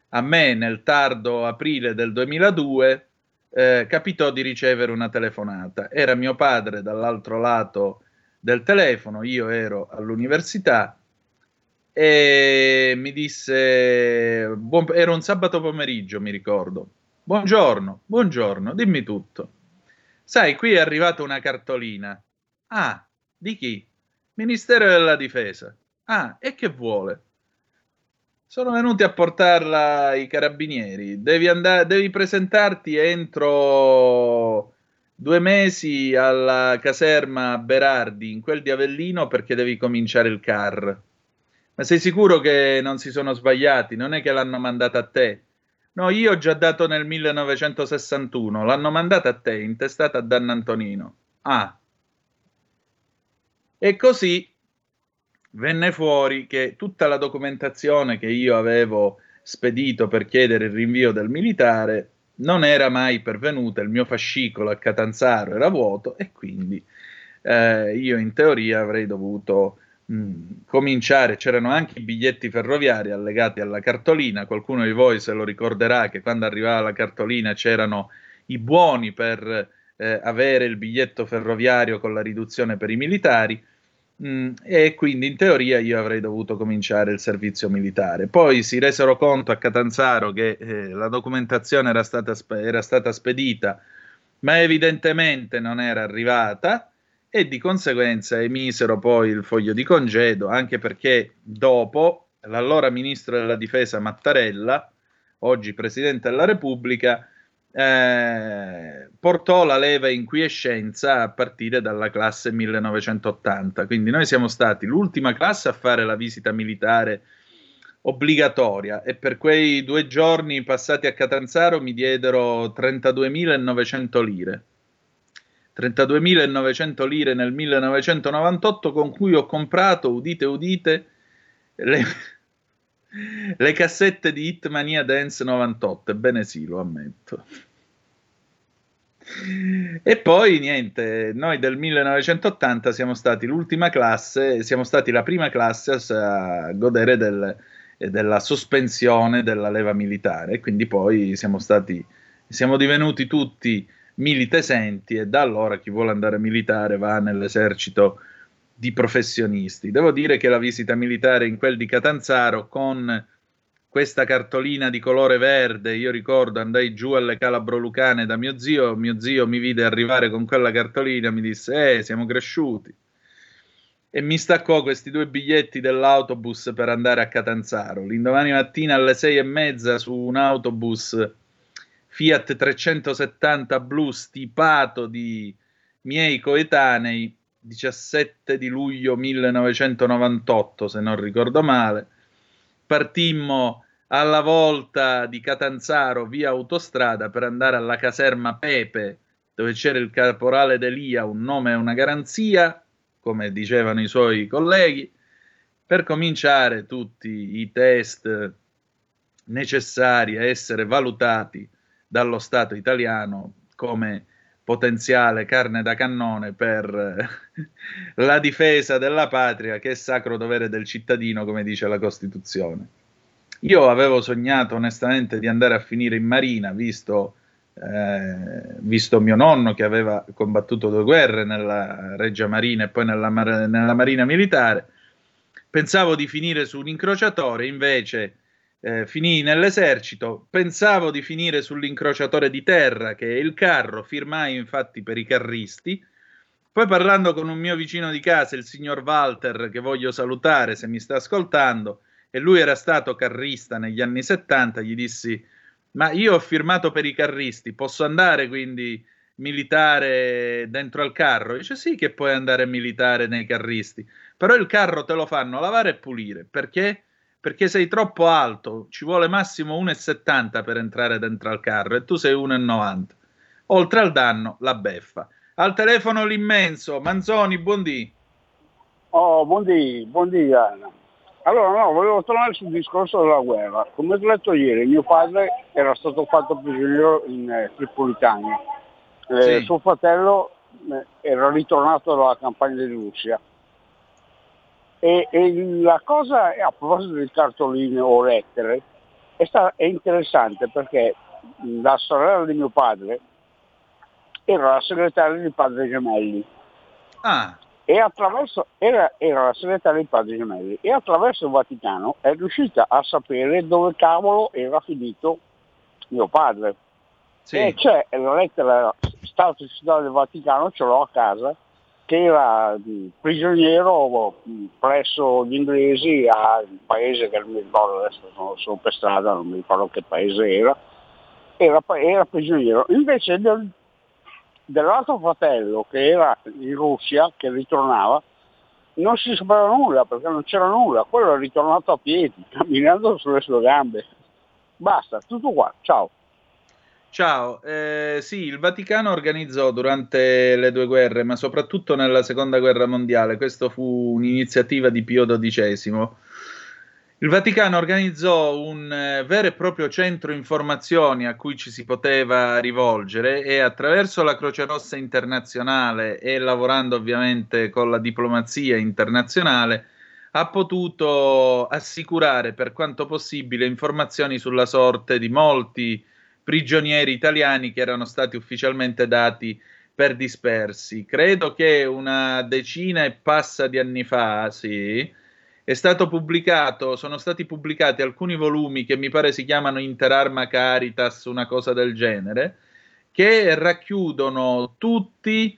a me nel tardo aprile del 2002 eh, capitò di ricevere una telefonata. Era mio padre dall'altro lato del telefono, io ero all'università e mi disse, buon, era un sabato pomeriggio, mi ricordo. Buongiorno, buongiorno, dimmi tutto. Sai, qui è arrivata una cartolina. Ah, di chi? Ministero della Difesa. Ah, e che vuole? Sono venuti a portarla i carabinieri. Devi, andare, devi presentarti entro due mesi alla caserma Berardi, in quel di Avellino, perché devi cominciare il CAR. Ma sei sicuro che non si sono sbagliati? Non è che l'hanno mandata a te? No, io ho già dato nel 1961, l'hanno mandata a te, intestata a Dan Antonino. Ah. E così venne fuori che tutta la documentazione che io avevo spedito per chiedere il rinvio del militare non era mai pervenuta, il mio fascicolo a Catanzaro era vuoto e quindi eh, io in teoria avrei dovuto mh, cominciare, c'erano anche i biglietti ferroviari allegati alla cartolina, qualcuno di voi se lo ricorderà che quando arrivava la cartolina c'erano i buoni per eh, avere il biglietto ferroviario con la riduzione per i militari, Mm, e quindi in teoria io avrei dovuto cominciare il servizio militare. Poi si resero conto a Catanzaro che eh, la documentazione era stata, era stata spedita, ma evidentemente non era arrivata e di conseguenza emisero poi il foglio di congedo, anche perché dopo l'allora ministro della difesa Mattarella, oggi presidente della Repubblica, eh, portò la leva in quiescenza a partire dalla classe 1980. Quindi noi siamo stati l'ultima classe a fare la visita militare obbligatoria e per quei due giorni passati a Catanzaro mi diedero 32.900 lire. 32.900 lire nel 1998 con cui ho comprato, udite udite, le, le cassette di Hitmania Dance 98, ebbene sì, lo ammetto. E poi niente, noi del 1980 siamo stati l'ultima classe, siamo stati la prima classe a, godere del, della sospensione della leva militare. Quindi poi siamo stati, siamo divenuti tutti militesenti e da allora chi vuole andare militare va nell'esercito di professionisti. Devo dire che la visita militare in quel di Catanzaro con questa cartolina di colore verde, io ricordo andai giù alle Calabro Lucane da mio zio, mio zio mi vide arrivare con quella cartolina, mi disse "Eh, siamo cresciuti" e mi staccò questi due biglietti dell'autobus per andare a Catanzaro. L'indomani mattina alle sei e mezza su un autobus Fiat 370 blu stipato di miei coetanei, 17 di luglio 1998, se non ricordo male. Partimmo alla volta di Catanzaro via autostrada per andare alla caserma Pepe, dove c'era il caporale Delia, un nome e una garanzia, come dicevano i suoi colleghi, per cominciare tutti i test necessari a essere valutati dallo Stato italiano come potenziale carne da cannone per la difesa della patria, che è sacro dovere del cittadino, come dice la Costituzione. Io avevo sognato onestamente di andare a finire in marina, visto, eh, visto mio nonno che aveva combattuto due guerre nella Reggia Marina e poi nella, mar- nella Marina Militare. Pensavo di finire su un incrociatore, invece eh, finii nell'esercito, pensavo di finire sull'incrociatore di terra, che è il carro, firmai infatti per i carristi. Poi parlando con un mio vicino di casa, il signor Walter, che voglio salutare se mi sta ascoltando, e lui era stato carrista negli anni 70, gli dissi, ma io ho firmato per i carristi, posso andare quindi militare dentro al carro? Dice sì che puoi andare militare nei carristi, però il carro te lo fanno lavare e pulire, perché? Perché sei troppo alto, ci vuole massimo 1,70 per entrare dentro al carro e tu sei 1,90. Oltre al danno, la beffa. Al telefono l'immenso, Manzoni, buondì. Oh, buondì, buondì Anna. Allora no, volevo tornare sul discorso della guerra. Come ho detto ieri, mio padre era stato fatto prigioniero in eh, Tripolitania. Eh, Sì. Suo fratello eh, era ritornato dalla campagna di Russia. E, e la cosa, a proposito di cartoline o lettere, è, sta- è interessante perché la sorella di mio padre era la segretaria di Padre Gemelli Ah, e attraverso, era, era la segretaria di Padre Gemelli e attraverso il Vaticano è riuscita a sapere dove cavolo era finito mio padre. sì. E c'è la lettera Stato Cittadino del Vaticano, ce l'ho a casa, era mh, prigioniero mh, presso gli inglesi a un paese che non mi ricordo adesso, sono, sono per strada, non mi ricordo che paese era, era, era prigioniero. Invece del, dell'altro fratello che era in Russia, che ritornava, non si sapeva nulla perché non c'era nulla, quello è ritornato a piedi, camminando sulle sue gambe. Basta, tutto qua, ciao. Ciao, eh, sì, il Vaticano organizzò durante le due guerre, ma soprattutto nella seconda guerra mondiale, questo fu un'iniziativa di Pio XII. Il Vaticano organizzò un eh, vero e proprio centro informazioni a cui ci si poteva rivolgere e attraverso la Croce Rossa internazionale e lavorando ovviamente con la diplomazia internazionale ha potuto assicurare per quanto possibile informazioni sulla sorte di molti prigionieri italiani che erano stati ufficialmente dati per dispersi. Credo che una decina e passa di anni fa, sì, è stato pubblicato, sono stati pubblicati alcuni volumi che mi pare si chiamano Interarma Caritas, una cosa del genere, che racchiudono tutti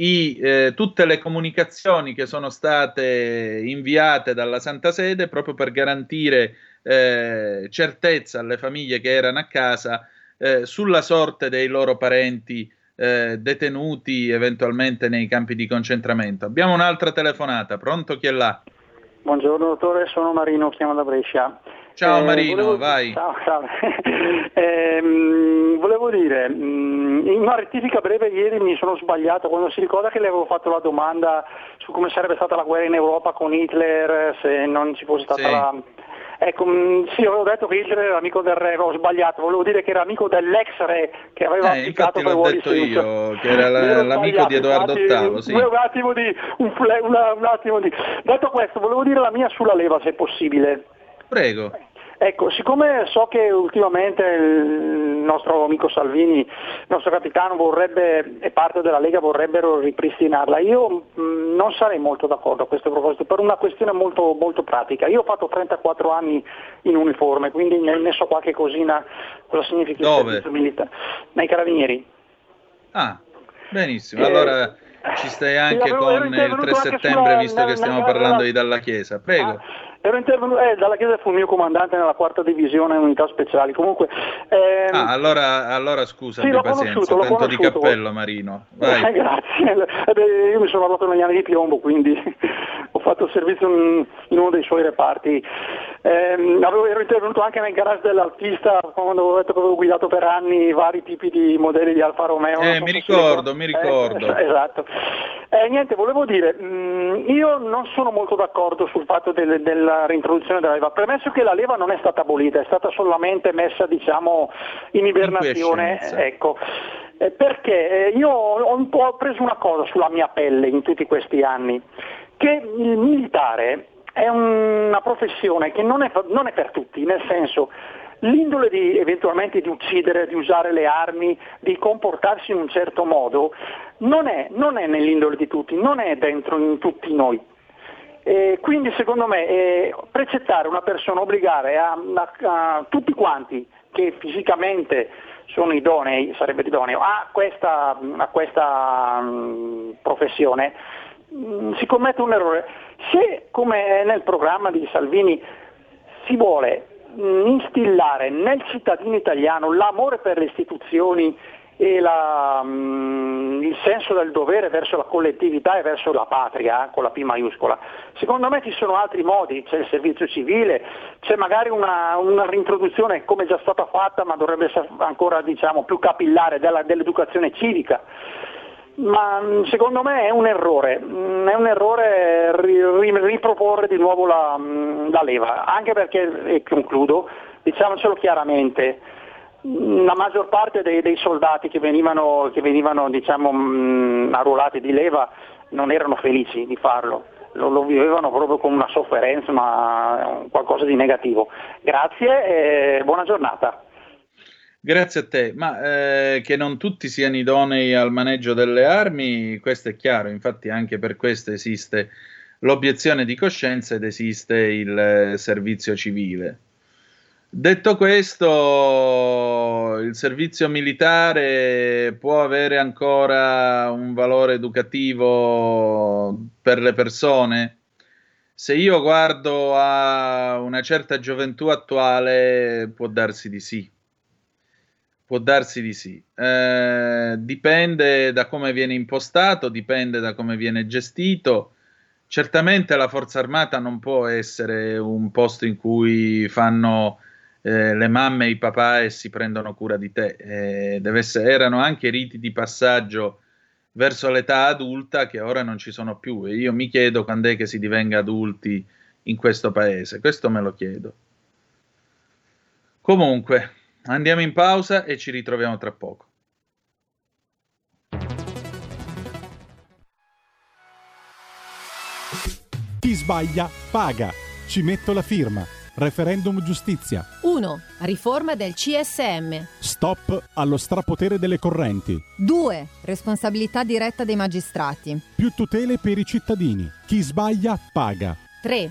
i, eh, tutte le comunicazioni che sono state inviate dalla Santa Sede proprio per garantire eh, certezza alle famiglie che erano a casa eh, sulla sorte dei loro parenti eh, detenuti eventualmente nei campi di concentramento. Abbiamo un'altra telefonata, pronto chi è là? Buongiorno dottore, sono Marino, chiamo da Brescia. Ciao Eh, Marino, volevo- vai. Ciao, ciao. Ehm, volevo dire, mh, in una rettifica breve ieri mi sono sbagliato quando si ricorda che le avevo fatto la domanda su come sarebbe stata la guerra in Europa con Hitler se non ci fosse stata Sì. la... Ecco, mh, sì, avevo detto che Hitler era amico del re, ho sbagliato, volevo dire che era amico dell'ex re che aveva Eh, infatti per detto Simpson. io, che era la- l'amico di Edoardo infatti, VIII, sì. Un attimo di, un, un attimo di... Detto questo, volevo dire la mia sulla leva se possibile. Prego. Ecco, siccome so che ultimamente il nostro amico Salvini, il nostro capitano vorrebbe, e parte della Lega vorrebbero ripristinarla, io mh, non sarei molto d'accordo a questo proposito per una questione molto, molto pratica. Io ho fatto 34 anni in uniforme, quindi ne, ne so qualche cosina cosa significa il Dove? servizio militare. Nei carabinieri. Ah, benissimo. Eh, Allora ci stai anche con il intervenuto 3 anche settembre, sulla- visto che stiamo parlando di Dalla Chiesa. Prego. Ero intervenuto, eh, dalla Chiesa fu il mio comandante nella quarta divisione unità speciali. Comunque, ehm, Ah, allora, allora scusa, Sì, pazienza, tanto di cappello Marino. eh, grazie. Eh, beh, io mi sono arruolato negli anni di piombo, quindi ho fatto il servizio in, in uno dei suoi reparti. Ehm, avevo- ero intervenuto anche nel garage dell'artista quando avevo detto che avevo guidato per anni vari tipi di modelli di Alfa Romeo. Eh, so mi ricordo, mi ricordo. Eh, esatto. Eh, niente, volevo dire, mh, io non sono molto d'accordo sul fatto del- della reintroduzione della leva, premesso che la leva non è stata abolita, è stata solamente messa diciamo, in ibernazione. quiescenza. Ecco. Eh, perché eh, io ho un po' preso una cosa sulla mia pelle in tutti questi anni, che il militare è una professione che non è, non è per tutti, nel senso l'indole di eventualmente di uccidere, di usare le armi, di comportarsi in un certo modo, non è, non è nell'indole di tutti, non è dentro in tutti noi. E quindi secondo me eh, precettare una persona, obbligare a, a- a tutti quanti che fisicamente sono idonei, sarebbe idoneo, a questa, a questa mm, professione, mm, si commette un errore. Se, come nel programma di Salvini, si vuole mh, instillare nel cittadino italiano l'amore per le istituzioni e la, mh, il senso del dovere verso la collettività e verso la patria, eh, con la P maiuscola. Secondo me ci sono altri modi, c'è il servizio civile, c'è magari una, una reintroduzione come già stata fatta, ma dovrebbe essere ancora diciamo, più capillare della- dell'educazione civica. Ma mh, secondo me è un errore, mh, è un errore ri- ri- riproporre di nuovo la, mh, la leva, anche perché, e concludo, diciamocelo chiaramente, la maggior parte dei, dei soldati che venivano, che venivano diciamo, arruolati di leva non erano felici di farlo, lo, lo vivevano proprio con una sofferenza, ma qualcosa di negativo. Grazie e buona giornata. Grazie a te, ma eh, che non tutti siano idonei al maneggio delle armi, questo è chiaro, infatti anche per questo esiste l'obiezione di coscienza ed esiste il eh, servizio civile. Detto questo, il servizio militare può avere ancora un valore educativo per le persone? Se io guardo a una certa gioventù attuale, può darsi di sì. Può darsi di sì. Eh, dipende da come viene impostato, dipende da come viene gestito. Certamente la forza armata non può essere un posto in cui fanno eh, le mamme e i papà e si prendono cura di te. Eh, essere, erano anche riti di passaggio verso l'età adulta che ora non ci sono più e io mi chiedo quando è che si divenga adulti in questo paese. Questo me lo chiedo. Comunque, andiamo in pausa e ci ritroviamo tra poco. Chi sbaglia paga. Ci metto la firma. Referendum giustizia. 1. Riforma del CSM. Stop allo strapotere delle correnti. 2. Responsabilità diretta dei magistrati. Più tutele per i cittadini. Chi sbaglia paga. 3.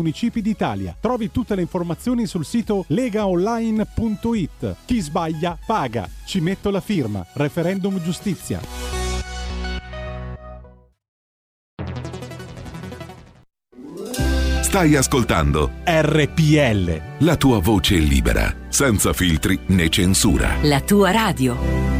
municipi d'Italia. Trovi tutte le informazioni sul sito legaonline.it. Chi sbaglia paga. Ci metto la firma. Referendum giustizia. Stai ascoltando RPL. la tua voce libera, senza filtri né censura. La tua radio.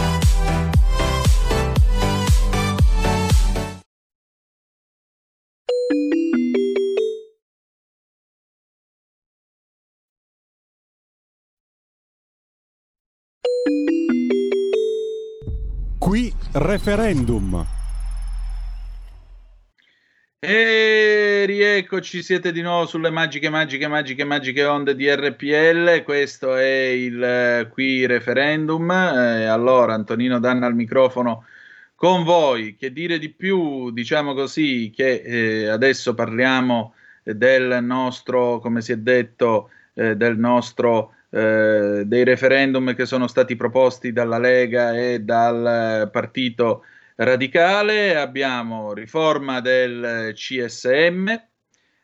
Referendum. E rieccoci, siete di nuovo sulle magiche, magiche, magiche, magiche onde di RPL. Questo è il eh, qui referendum. Eh, allora, Antonino Danna al microfono con voi. Che dire di più? Diciamo così che eh, adesso parliamo del nostro, come si è detto, eh, del nostro eh, dei referendum che sono stati proposti dalla Lega e dal Partito Radicale, abbiamo riforma del CSM,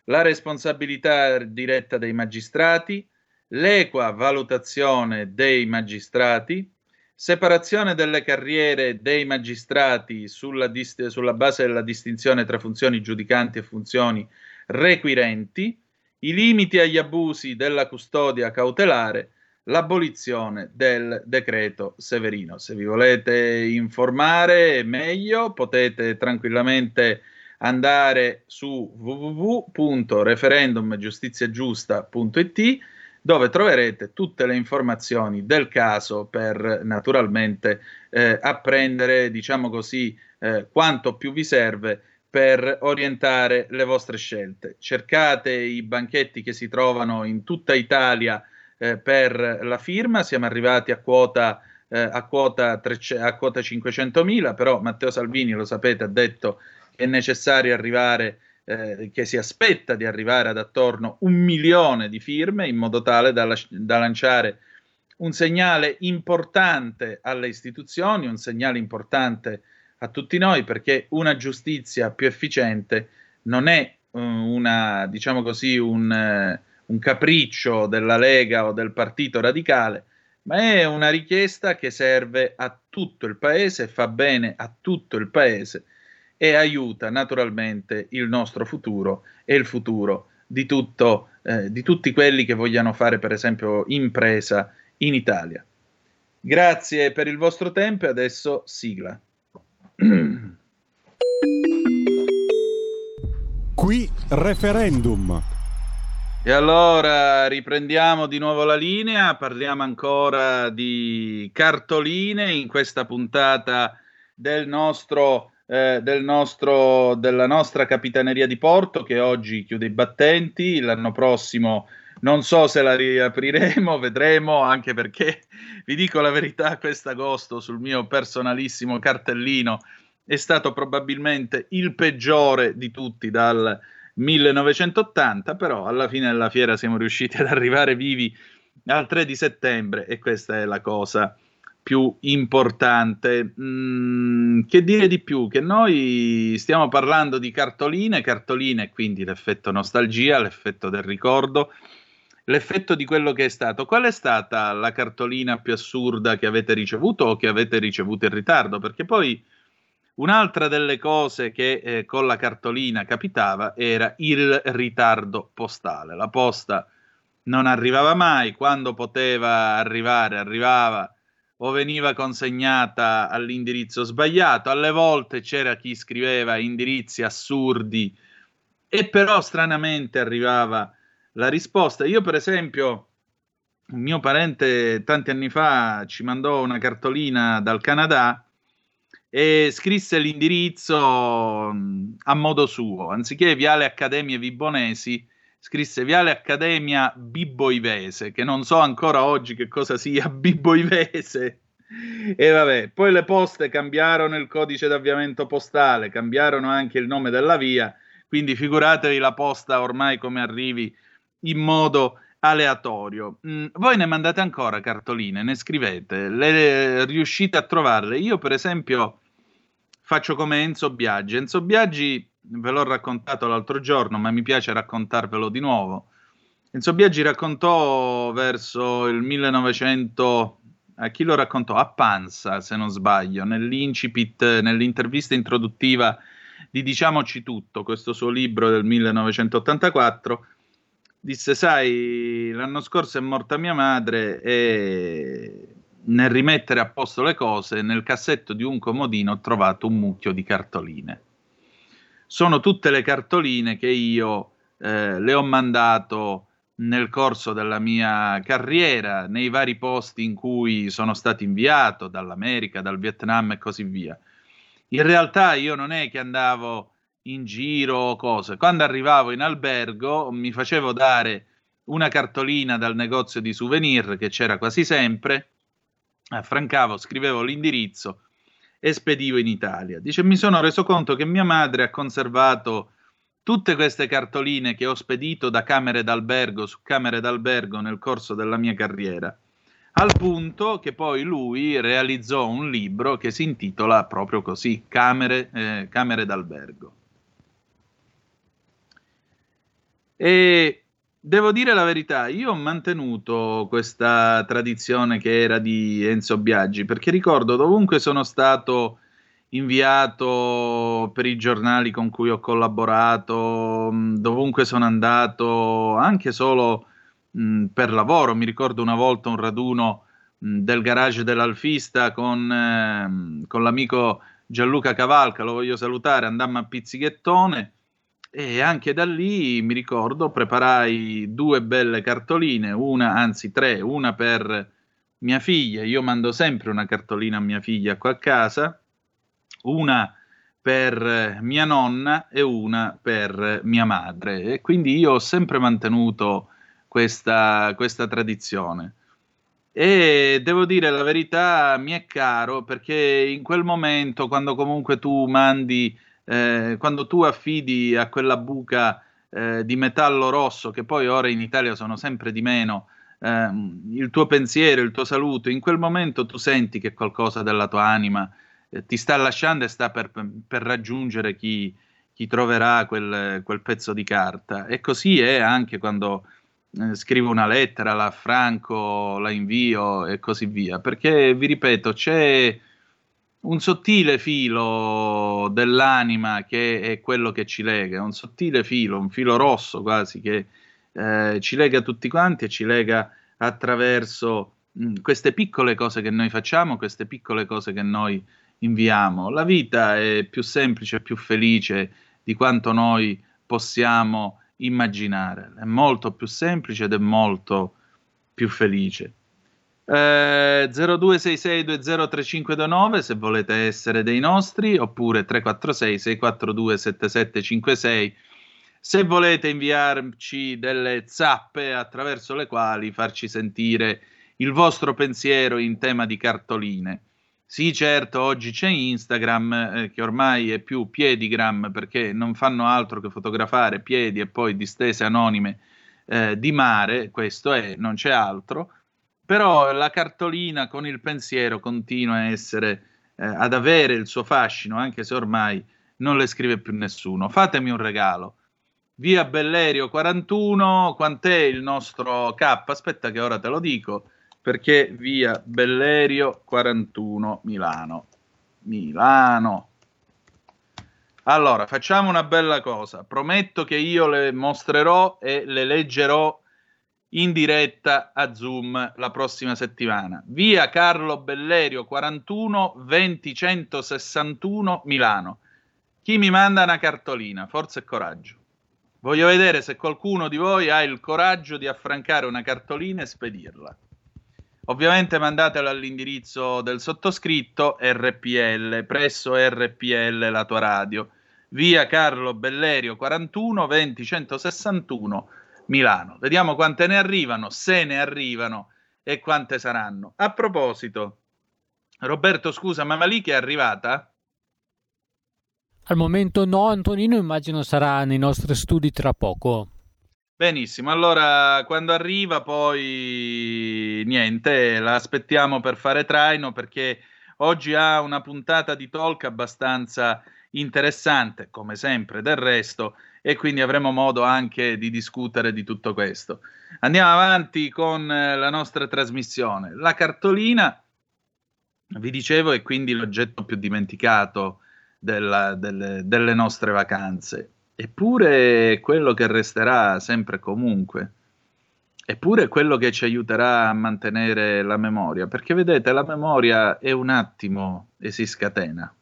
la responsabilità diretta dei magistrati, l'equa valutazione dei magistrati, separazione delle carriere dei magistrati sulla, dist- sulla base della distinzione tra funzioni giudicanti e funzioni requirenti, i limiti agli abusi della custodia cautelare, l'abolizione del decreto Severino. Se vi volete informare meglio potete tranquillamente andare su www.referendumgiustiziagiusta.it dove troverete tutte le informazioni del caso per naturalmente eh, apprendere, diciamo così, eh, quanto più vi serve per orientare le vostre scelte. Cercate i banchetti che si trovano in tutta Italia eh, per la firma, siamo arrivati a quota, eh, a quota, 300, a quota 500.000, però Matteo Salvini, lo sapete, ha detto che è necessario arrivare, eh, che si aspetta di arrivare ad attorno un milione di firme in modo tale da, da lanciare un segnale importante alle istituzioni, un segnale importante a tutti noi perché una giustizia più efficiente non è uh, una, diciamo così, un, uh, un, capriccio della Lega o del Partito Radicale, ma è una richiesta che serve a tutto il paese, fa bene a tutto il paese e aiuta naturalmente il nostro futuro e il futuro di, tutto, eh, di tutti quelli che vogliano fare, per esempio, impresa in Italia. Grazie per il vostro tempo e adesso sigla. Qui referendum. E allora riprendiamo di nuovo la linea, parliamo ancora di cartoline in questa puntata del nostro, eh, del nostro, della nostra capitaneria di porto che oggi chiude i battenti, l'anno prossimo non so se la riapriremo, vedremo, anche perché vi dico la verità, quest'agosto sul mio personalissimo cartellino è stato probabilmente il peggiore di tutti dal 1980, però alla fine della fiera siamo riusciti ad arrivare vivi al 3 di settembre e questa è la cosa più importante. Mm, che dire di più? Che noi stiamo parlando di cartoline, cartoline, quindi l'effetto nostalgia, l'effetto del ricordo, l'effetto di quello che è stato. Qual è stata la cartolina più assurda che avete ricevuto o che avete ricevuto in ritardo? Perché poi un'altra delle cose che eh, con la cartolina capitava era il ritardo postale. La posta non arrivava mai, quando poteva arrivare arrivava o veniva consegnata all'indirizzo sbagliato, alle volte c'era chi scriveva indirizzi assurdi e però stranamente arrivava la risposta. Io, per esempio, un mio parente tanti anni fa ci mandò una cartolina dal Canada e scrisse l'indirizzo mm, a modo suo. Anziché Viale Accademia Vibonesi, scrisse Viale Accademia Bibboivese, che non so ancora oggi che cosa sia Bibboivese. E vabbè, poi le poste cambiarono il codice d'avviamento postale, cambiarono anche il nome della via, quindi figuratevi la posta ormai come arrivi in modo aleatorio. Mm, voi ne mandate ancora cartoline, ne scrivete, le riuscite a trovarle. Io, per esempio, faccio come Enzo Biaggi. Enzo Biaggi ve l'ho raccontato l'altro giorno, ma mi piace raccontarvelo di nuovo. Enzo Biaggi raccontò verso il 1900, a chi lo raccontò? A Panza, se non sbaglio, nell'incipit, nell'intervista introduttiva di Diciamoci tutto, questo suo libro del 1984 disse, sai, l'anno scorso è morta mia madre e nel rimettere a posto le cose, nel cassetto di un comodino ho trovato un mucchio di cartoline. Sono tutte le cartoline che io eh, le ho mandato nel corso della mia carriera, nei vari posti in cui sono stato inviato, dall'America, dal Vietnam e così via. In realtà io non è che andavo in giro cose. Quando arrivavo in albergo mi facevo dare una cartolina dal negozio di souvenir che c'era quasi sempre, affrancavo, scrivevo l'indirizzo e spedivo in Italia. Dice, mi sono reso conto che mia madre ha conservato tutte queste cartoline che ho spedito da camere d'albergo su camere d'albergo nel corso della mia carriera, al punto che poi lui realizzò un libro che si intitola proprio così, Camere, eh, camere d'albergo. E devo dire la verità, io ho mantenuto questa tradizione che era di Enzo Biaggi, perché ricordo dovunque sono stato inviato per i giornali con cui ho collaborato, dovunque sono andato, anche solo mh, per lavoro. Mi ricordo una volta un raduno mh, del garage dell'Alfista con, eh, con l'amico Gianluca Cavalca, lo voglio salutare, andammo a Pizzighettone e anche da lì mi ricordo preparai due belle cartoline, una, anzi tre, una per mia figlia, io mando sempre una cartolina a mia figlia qua a casa, una per mia nonna e una per mia madre e quindi io ho sempre mantenuto questa, questa tradizione. E devo dire la verità, mi è caro perché in quel momento, quando comunque tu mandi eh, quando tu affidi a quella buca eh, di metallo rosso, che poi ora in Italia sono sempre di meno, eh, il tuo pensiero, il tuo saluto, in quel momento tu senti che qualcosa della tua anima eh, ti sta lasciando e sta per, per raggiungere chi, chi troverà quel, quel, pezzo di carta. E così è anche quando eh, scrivo una lettera, la affranco, la invio e così via. Perché vi ripeto, c'è un sottile filo dell'anima che è quello che ci lega, un sottile filo, un filo rosso quasi che eh, ci lega tutti quanti e ci lega attraverso mh, mm, queste piccole cose che noi facciamo, queste piccole cose che noi inviamo. La vita è più semplice, più felice di quanto noi possiamo immaginare, è molto più semplice ed è molto più felice. Eh, 0266203529 se volete essere dei nostri, oppure 346 642 7756 se volete inviarci delle zappe attraverso le quali farci sentire il vostro pensiero in tema di cartoline. Sì, certo, oggi c'è Instagram eh, che ormai è più piedigram perché non fanno altro che fotografare piedi e poi distese anonime eh, di mare, questo è, non c'è altro però la cartolina con il pensiero continua a essere, eh, ad avere il suo fascino, anche se ormai non le scrive più nessuno. Fatemi un regalo. Via Bellerio 41, quant'è il nostro K? Aspetta che ora te lo dico, perché via Bellerio 41 Milano. Milano. Allora, facciamo una bella cosa. Prometto che io le mostrerò e le leggerò in diretta a Zoom la prossima settimana. Via Carlo Bellerio 41 20161 Milano. Chi mi manda una cartolina? Forza e coraggio. Voglio vedere se qualcuno di voi ha il coraggio di affrancare una cartolina e spedirla. Ovviamente mandatela all'indirizzo del sottoscritto RPL, presso RPL la tua radio. Via Carlo Bellerio 41 20161 Milano. Vediamo quante ne arrivano, se ne arrivano e quante saranno. A proposito, Roberto, scusa, ma Maliki è arrivata? Al momento no, Antonino immagino sarà nei nostri studi tra poco. Benissimo, allora quando arriva poi niente, la aspettiamo per fare traino perché oggi ha una puntata di talk abbastanza interessante, come sempre del resto, e quindi avremo modo anche di discutere di tutto questo. Andiamo avanti con eh, la nostra trasmissione. La cartolina, vi dicevo, è quindi l'oggetto più dimenticato della- delle, delle nostre vacanze, eppure è quello che resterà sempre e comunque. Eppure è quello che ci aiuterà a mantenere la memoria, perché vedete, la memoria è un attimo e si scatena.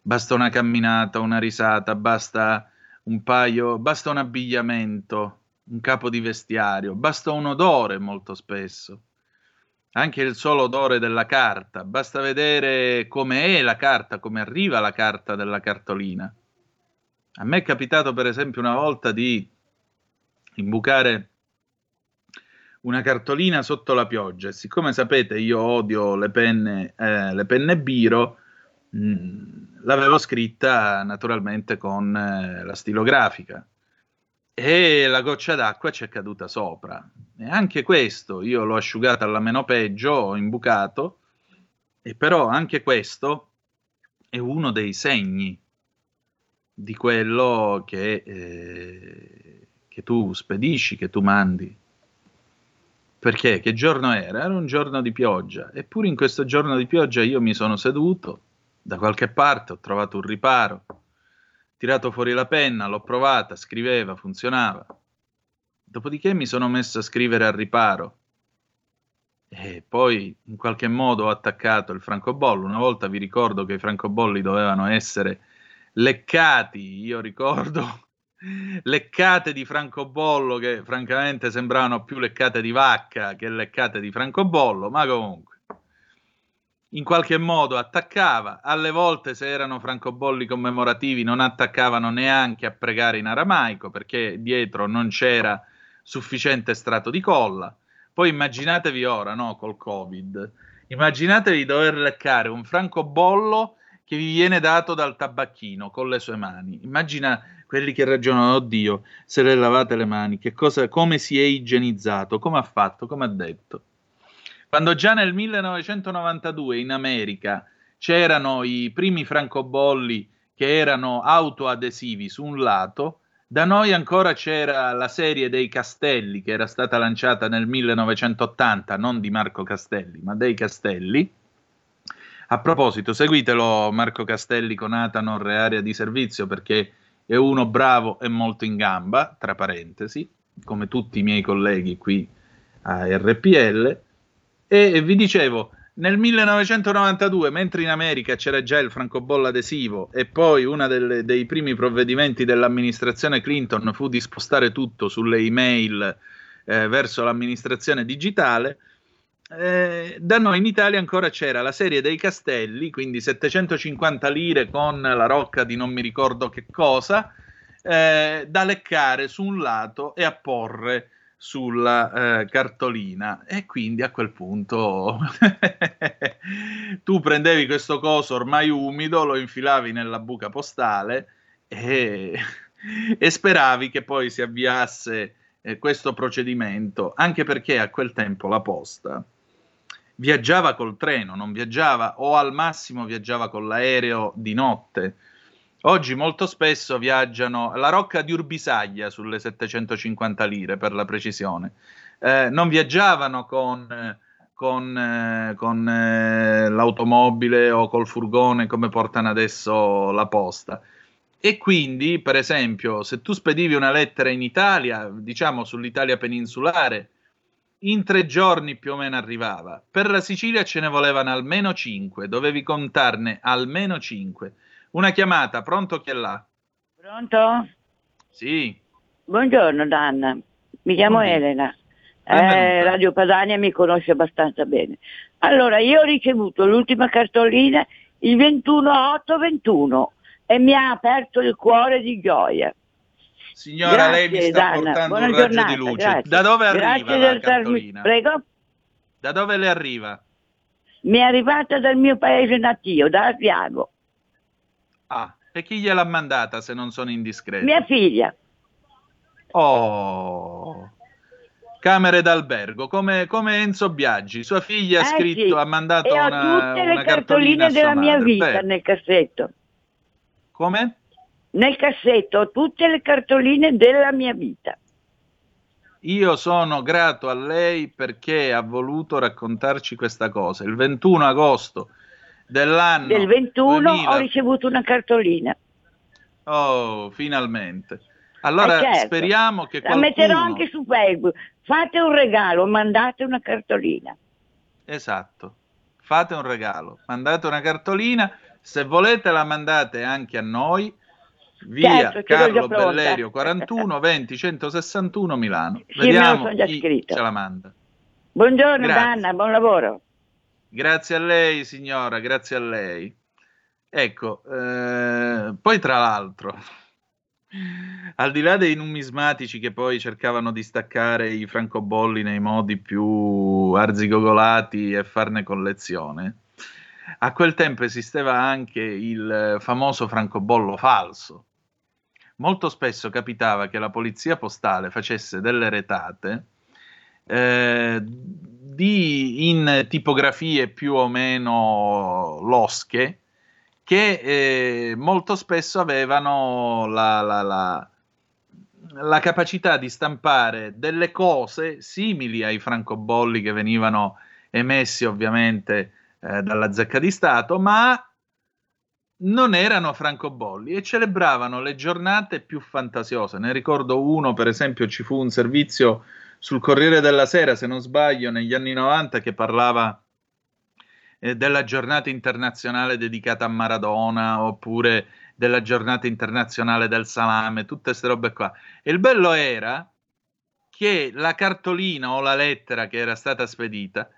Basta una camminata, una risata, basta un paio, basta un abbigliamento, un capo di vestiario, basta un odore molto spesso. Anche il solo odore della carta, basta vedere come è la carta, come arriva la carta della cartolina. A me è capitato per esempio una volta di imbucare una cartolina sotto la pioggia siccome sapete io odio le penne, eh, le penne biro, mh, l'avevo scritta naturalmente con eh, la stilografica e la goccia d'acqua ci è caduta sopra. E anche questo io l'ho asciugata alla meno peggio, ho imbucato, e però anche questo è uno dei segni di quello che, eh, che tu spedisci, che tu mandi. Perché? Che giorno era? Era un giorno di pioggia. Eppure in questo giorno di pioggia io mi sono seduto da qualche parte, ho trovato un riparo, tirato fuori la penna, l'ho provata, scriveva, funzionava. Dopodiché mi sono messo a scrivere al riparo e poi in qualche modo ho attaccato il francobollo. Una volta vi ricordo che i francobolli dovevano essere leccati, io ricordo leccate di francobollo che francamente sembravano più leccate di vacca che leccate di francobollo, ma comunque in qualche modo attaccava, alle volte se erano francobolli commemorativi non attaccavano neanche a pregare in aramaico perché dietro non c'era sufficiente strato di colla. Poi immaginatevi ora, no, col Covid, immaginatevi dover leccare un francobollo che vi viene dato dal tabacchino con le sue mani. Immagina quelli che ragionano, oddio, se le lavate le mani, cosa, come si è igienizzato, come ha fatto, come ha detto. Quando già nel 1992 in America c'erano i primi francobolli che erano autoadesivi su un lato, da noi ancora c'era la serie dei Castelli che era stata lanciata nel 1980, non di Marco Castelli, ma dei Castelli. A proposito, seguitelo Marco Castelli con Atanor e Area di Servizio perché è uno bravo e molto in gamba, tra parentesi, come tutti i miei colleghi qui a RPL. E vi dicevo, nel 1992, mentre in America c'era già il francobollo adesivo e poi uno dei primi provvedimenti dell'amministrazione Clinton fu di spostare tutto sulle email eh, verso l'amministrazione digitale, eh, da noi in Italia ancora c'era la serie dei castelli, quindi 750 lire con la rocca di non mi ricordo che cosa, eh, da leccare su un lato e apporre sulla eh, cartolina. E quindi a quel punto tu prendevi questo coso ormai umido, lo infilavi nella buca postale e, e speravi che poi si avviasse eh, questo procedimento, anche perché a quel tempo la posta viaggiava col treno, non viaggiava o al massimo viaggiava con l'aereo di notte Oggi molto spesso viaggiano la rocca di Urbisaglia sulle 750 lire per la precisione. Eh, non viaggiavano con, con, eh, con eh, l'automobile o col furgone come portano adesso la posta. E quindi, per esempio, se tu spedivi una lettera in Italia, diciamo sull'Italia peninsulare, in tre giorni più o meno arrivava. Per la Sicilia ce ne volevano almeno cinque, dovevi contarne almeno cinque. Una chiamata, pronto chi è là? Pronto? Sì. Buongiorno Danna, mi chiamo Buongiorno. Elena. Benvenuta. Eh, Radio Padania mi conosce abbastanza bene. Allora, io ho ricevuto l'ultima cartolina il 21-8-21 e mi ha aperto il cuore di gioia. Signora, Grazie, lei mi sta Danna. portando Buona un raggio giornata, di luce. grazie. Da dove arriva Grazie la cartolina? Prego? Da dove le arriva? Mi è arrivata dal mio paese natio, da Asiago. Ah, e chi gliel'ha mandata se non sono indiscreto? Mia figlia. Oh, camere d'albergo, come, come Enzo Biaggi. Sua figlia ha Eh scritto, sì, ha mandato e una, tutte le una cartolina della mia vita Vero. nel cassetto. Come? Nel cassetto ho tutte le cartoline della mia vita. Io sono grato a lei perché ha voluto raccontarci questa cosa. Il 21 agosto dell'anno Del 21 2000 ho ricevuto una cartolina. Oh, finalmente. Allora Eh, certo. speriamo che La qualcuno metterò anche su Facebook. Fate un regalo, mandate una cartolina. Esatto. Fate un regalo, mandate una cartolina, se volete la mandate anche a noi. Via Certo, Carlo. Bellerio 41 20 161 Milano. Sì, Vediamo chi ce la manda. Buongiorno Grazie. Danna, buon lavoro. Grazie a lei, signora, grazie a lei. Ecco, eh, poi tra l'altro, al di là dei numismatici che poi cercavano di staccare i francobolli nei modi più arzigogolati e farne collezione, a quel tempo esisteva anche il famoso francobollo falso. Molto spesso capitava che la polizia postale facesse delle retate eh, di, in tipografie più o meno losche che eh, molto spesso avevano la, la- la- la capacità di stampare delle cose simili ai francobolli che venivano emessi ovviamente eh, dalla zecca di Stato, ma non erano francobolli e celebravano le giornate più fantasiose. Ne ricordo uno, per esempio, ci fu un servizio sul Corriere della Sera, se non sbaglio, negli anni 90 che parlava eh, della giornata internazionale dedicata a Maradona oppure della giornata internazionale del salame, tutte queste robe qua. E il bello era che la cartolina o la lettera che era stata spedita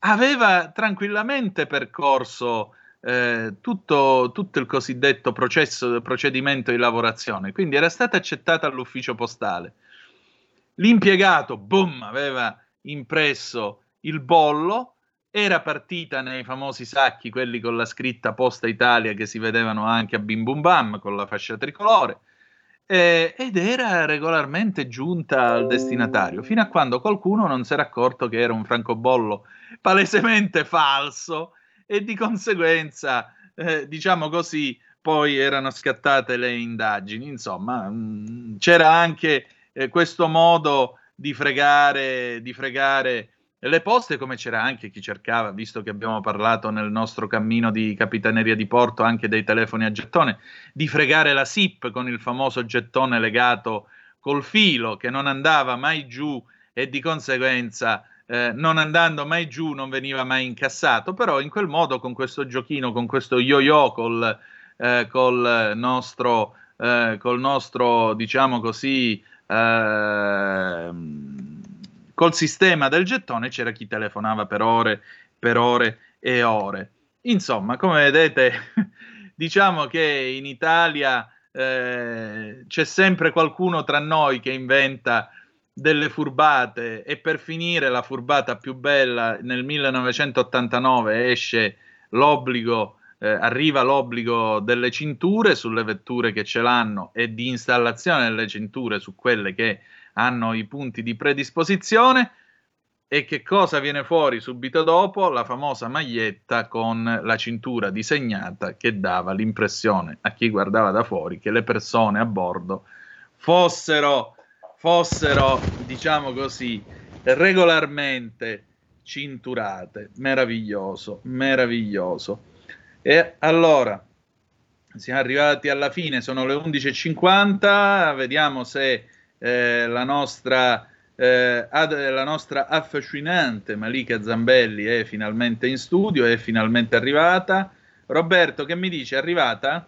aveva tranquillamente percorso eh, tutto, tutto il cosiddetto processo, procedimento di lavorazione, quindi era stata accettata all'ufficio postale. L'impiegato, boom, aveva impresso il bollo, era partita nei famosi sacchi, quelli con la scritta Posta Italia che si vedevano anche a Bim Bum Bam con la fascia tricolore, eh, ed era regolarmente giunta al destinatario, fino a quando qualcuno non si era accorto che era un francobollo palesemente falso e di conseguenza, eh, diciamo così, poi erano scattate le indagini. Insomma, mh, c'era anche eh, questo modo di fregare, di fregare le poste, come c'era anche chi cercava, visto che abbiamo parlato nel nostro cammino di capitaneria di porto anche dei telefoni a gettone, di fregare la SIP con il famoso gettone legato col filo che non andava mai giù e di conseguenza eh, non andando mai giù non veniva mai incassato, però in quel modo con questo giochino, con questo yo-yo col, eh, col nostro, eh, col nostro diciamo così, col sistema del gettone c'era chi telefonava per ore, per ore e ore. Insomma, come vedete, diciamo che in Italia eh, c'è sempre qualcuno tra noi che inventa delle furbate e per finire la furbata più bella nel 1989 esce l'obbligo eh, arriva l'obbligo delle cinture sulle vetture che ce l'hanno e di installazione delle cinture su quelle che hanno i punti di predisposizione e che cosa viene fuori subito dopo? La famosa maglietta con la cintura disegnata che dava l'impressione a chi guardava da fuori che le persone a bordo fossero, fossero diciamo così, regolarmente cinturate. Meraviglioso, meraviglioso. E allora, siamo arrivati alla fine, sono le 11.50, vediamo se eh, la nostra eh, ad, la nostra affascinante Malika Zambelli è finalmente in studio, è finalmente arrivata. Roberto, che mi dici? È arrivata?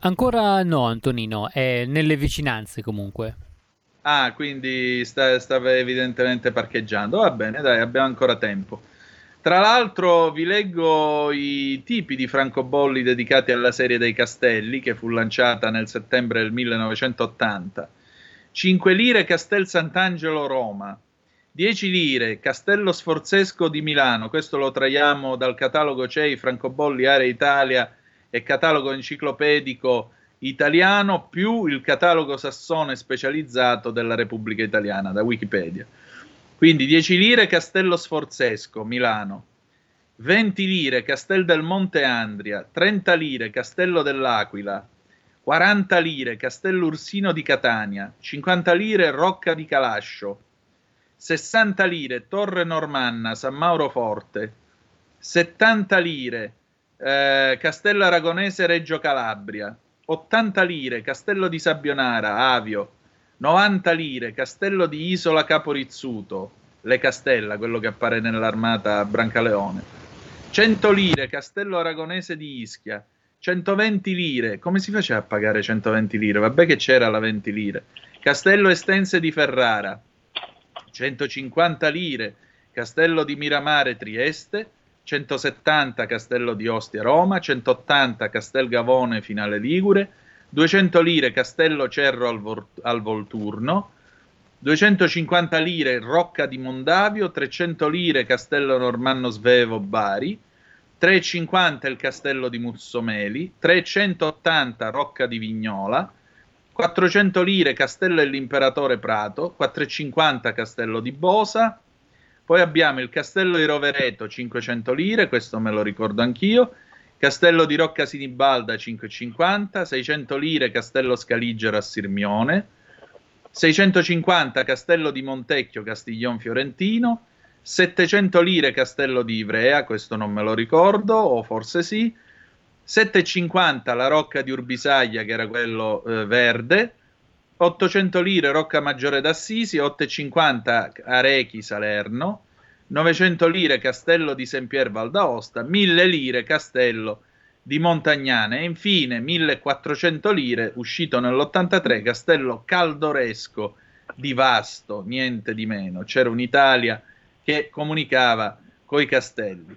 Ancora no, Antonino, è nelle vicinanze comunque. Ah, quindi sta, stava evidentemente parcheggiando. Va bene, dai, abbiamo ancora tempo. Tra l'altro vi leggo i tipi di francobolli dedicati alla serie dei castelli che fu lanciata nel settembre del 1980. 5 lire Castel Sant'Angelo Roma, 10 lire Castello Sforzesco di Milano, questo lo traiamo dal catalogo CEI Francobolli Area Italia e catalogo enciclopedico italiano più il catalogo sassone specializzato della Repubblica Italiana da Wikipedia. Quindi 10 lire Castello Sforzesco, Milano, 20 lire Castel del Monte Andria, 30 lire Castello dell'Aquila, 40 lire Castello Ursino di Catania, 50 lire Rocca di Calascio, 60 lire Torre Normanna, San Mauro Forte, 70 lire eh, Castello Aragonese Reggio Calabria, 80 lire Castello di Sabbionara, Avio, 90 lire Castello di Isola Caporizzuto, Le Castella, quello che appare nell'armata Brancaleone, 100 lire Castello Aragonese di Ischia, 120 lire, come si faceva a pagare 120 lire? Vabbè che c'era la 20 lire. Castello Estense di Ferrara, 150 lire Castello di Miramare Trieste, 170 Castello di Ostia Roma, 180 Castel Gavone Finale Ligure, 200 lire Castello Cerro al, Vor- al Volturno, 250 lire Rocca di Mondavio, 300 lire Castello Normanno Svevo Bari, 3,50 il Castello di Mussomeli, 380 Rocca di Vignola, 400 lire Castello dell'Imperatore Prato, 4,50 Castello di Bosa, poi abbiamo il Castello di Rovereto 500 lire, questo me lo ricordo anch'io, Castello di Rocca Sinibalda 5,50, 600 lire Castello Scaligero a Sirmione, 650 Castello di Montecchio Castiglion Fiorentino, 700 lire Castello di Ivrea, questo non me lo ricordo, o forse sì, 7,50 la Rocca di Urbisaglia, che era quello eh, verde, 800 lire Rocca Maggiore d'Assisi, 8,50 Arechi Salerno, 900 lire Castello di Sempier Val d'Aosta, 1000 lire Castello di Montagnane e infine 1400 lire, uscito nell'83, Castello Caldoresco di Vasto, niente di meno. C'era un'Italia che comunicava coi castelli.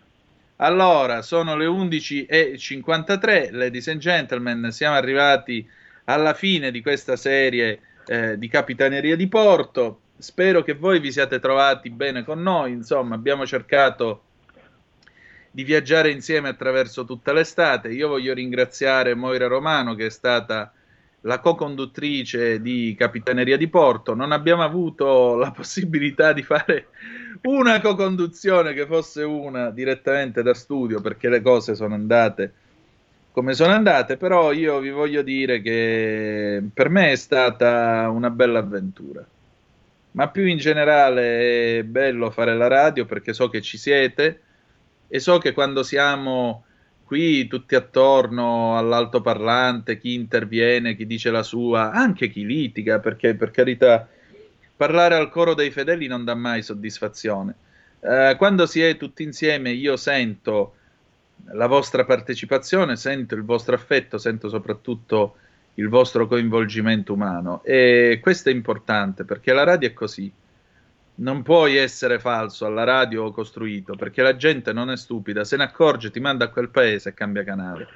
Allora, sono le 11.53, ladies and gentlemen, siamo arrivati alla fine di questa serie eh, di Capitaneria di Porto. Spero che voi vi siate trovati bene con noi, insomma, abbiamo cercato di viaggiare insieme attraverso tutta l'estate. Io voglio ringraziare Moira Romano che è stata la co-conduttrice di Capitaneria di Porto. Non abbiamo avuto la possibilità di fare una co-conduzione che fosse una direttamente da studio perché le cose sono andate come sono andate, però io vi voglio dire che per me è stata una bella avventura. Ma più in generale è bello fare la radio perché so che ci siete e so che quando siamo qui tutti attorno all'altoparlante, chi interviene, chi dice la sua, anche chi litiga, perché per carità parlare al coro dei fedeli non dà mai soddisfazione. Eh, quando si è tutti insieme io sento la vostra partecipazione, sento il vostro affetto, sento soprattutto il vostro coinvolgimento umano e questo è importante perché la radio è così. Non puoi essere falso alla radio costruito perché la gente non è stupida, se ne accorge, ti manda a quel paese e cambia canale.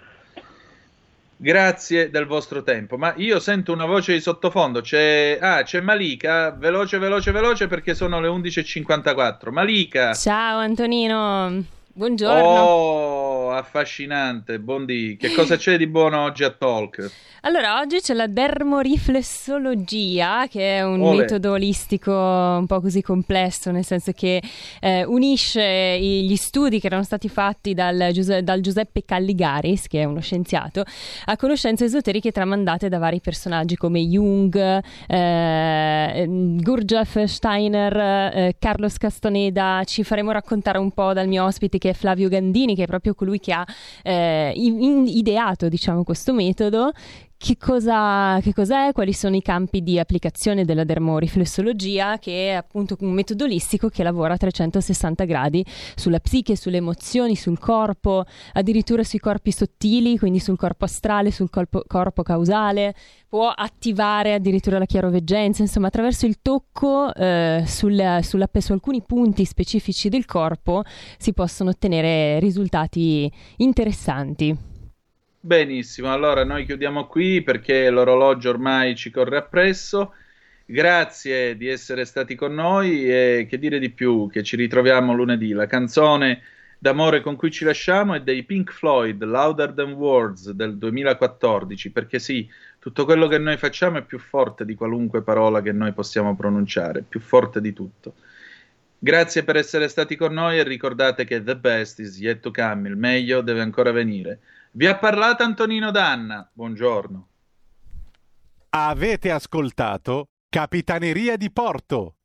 Grazie del vostro tempo, ma io sento una voce di sottofondo, c'è, ah, c'è Malika, veloce, veloce, veloce perché sono le 11.54. Malika! Ciao Antonino! Buongiorno. Oh, affascinante. Buondì. Che cosa c'è di buono oggi a Talk? Allora, oggi c'è la dermoriflessologia, che è un Olè. metodo olistico un po' così complesso, nel senso che eh, unisce gli studi che erano stati fatti dal, Giuse- dal Giuseppe Calligaris, che è uno scienziato, a conoscenze esoteriche tramandate da vari personaggi come Jung, eh, Gurdjieff, Steiner, eh, Carlos Castaneda. Ci faremo raccontare un po' dal mio ospite che è Flavio Gandini, che è proprio colui che ha eh, in- ideato diciamo, questo metodo. Che, cosa, che cos'è? Quali sono i campi di applicazione della dermoriflessologia, che è appunto un metodo olistico che lavora a 360 gradi sulla psiche, sulle emozioni, sul corpo, addirittura sui corpi sottili, quindi sul corpo astrale, sul corpo, corpo causale, può attivare addirittura la chiaroveggenza, insomma attraverso il tocco eh, sul- sulla- su alcuni punti specifici del corpo si possono ottenere risultati interessanti. Benissimo, allora noi chiudiamo qui perché l'orologio ormai ci corre appresso. Grazie di essere stati con noi e che dire di più, che ci ritroviamo lunedì. La canzone d'amore con cui ci lasciamo è dei Pink Floyd, Louder Than Words del 2014, perché sì, tutto quello che noi facciamo è più forte di qualunque parola che noi possiamo pronunciare, più forte di tutto. Grazie per essere stati con noi e ricordate che the best is yet to come, il meglio deve ancora venire. Vi ha parlato Antonino Danna, buongiorno. Avete ascoltato Capitaneria di Porto.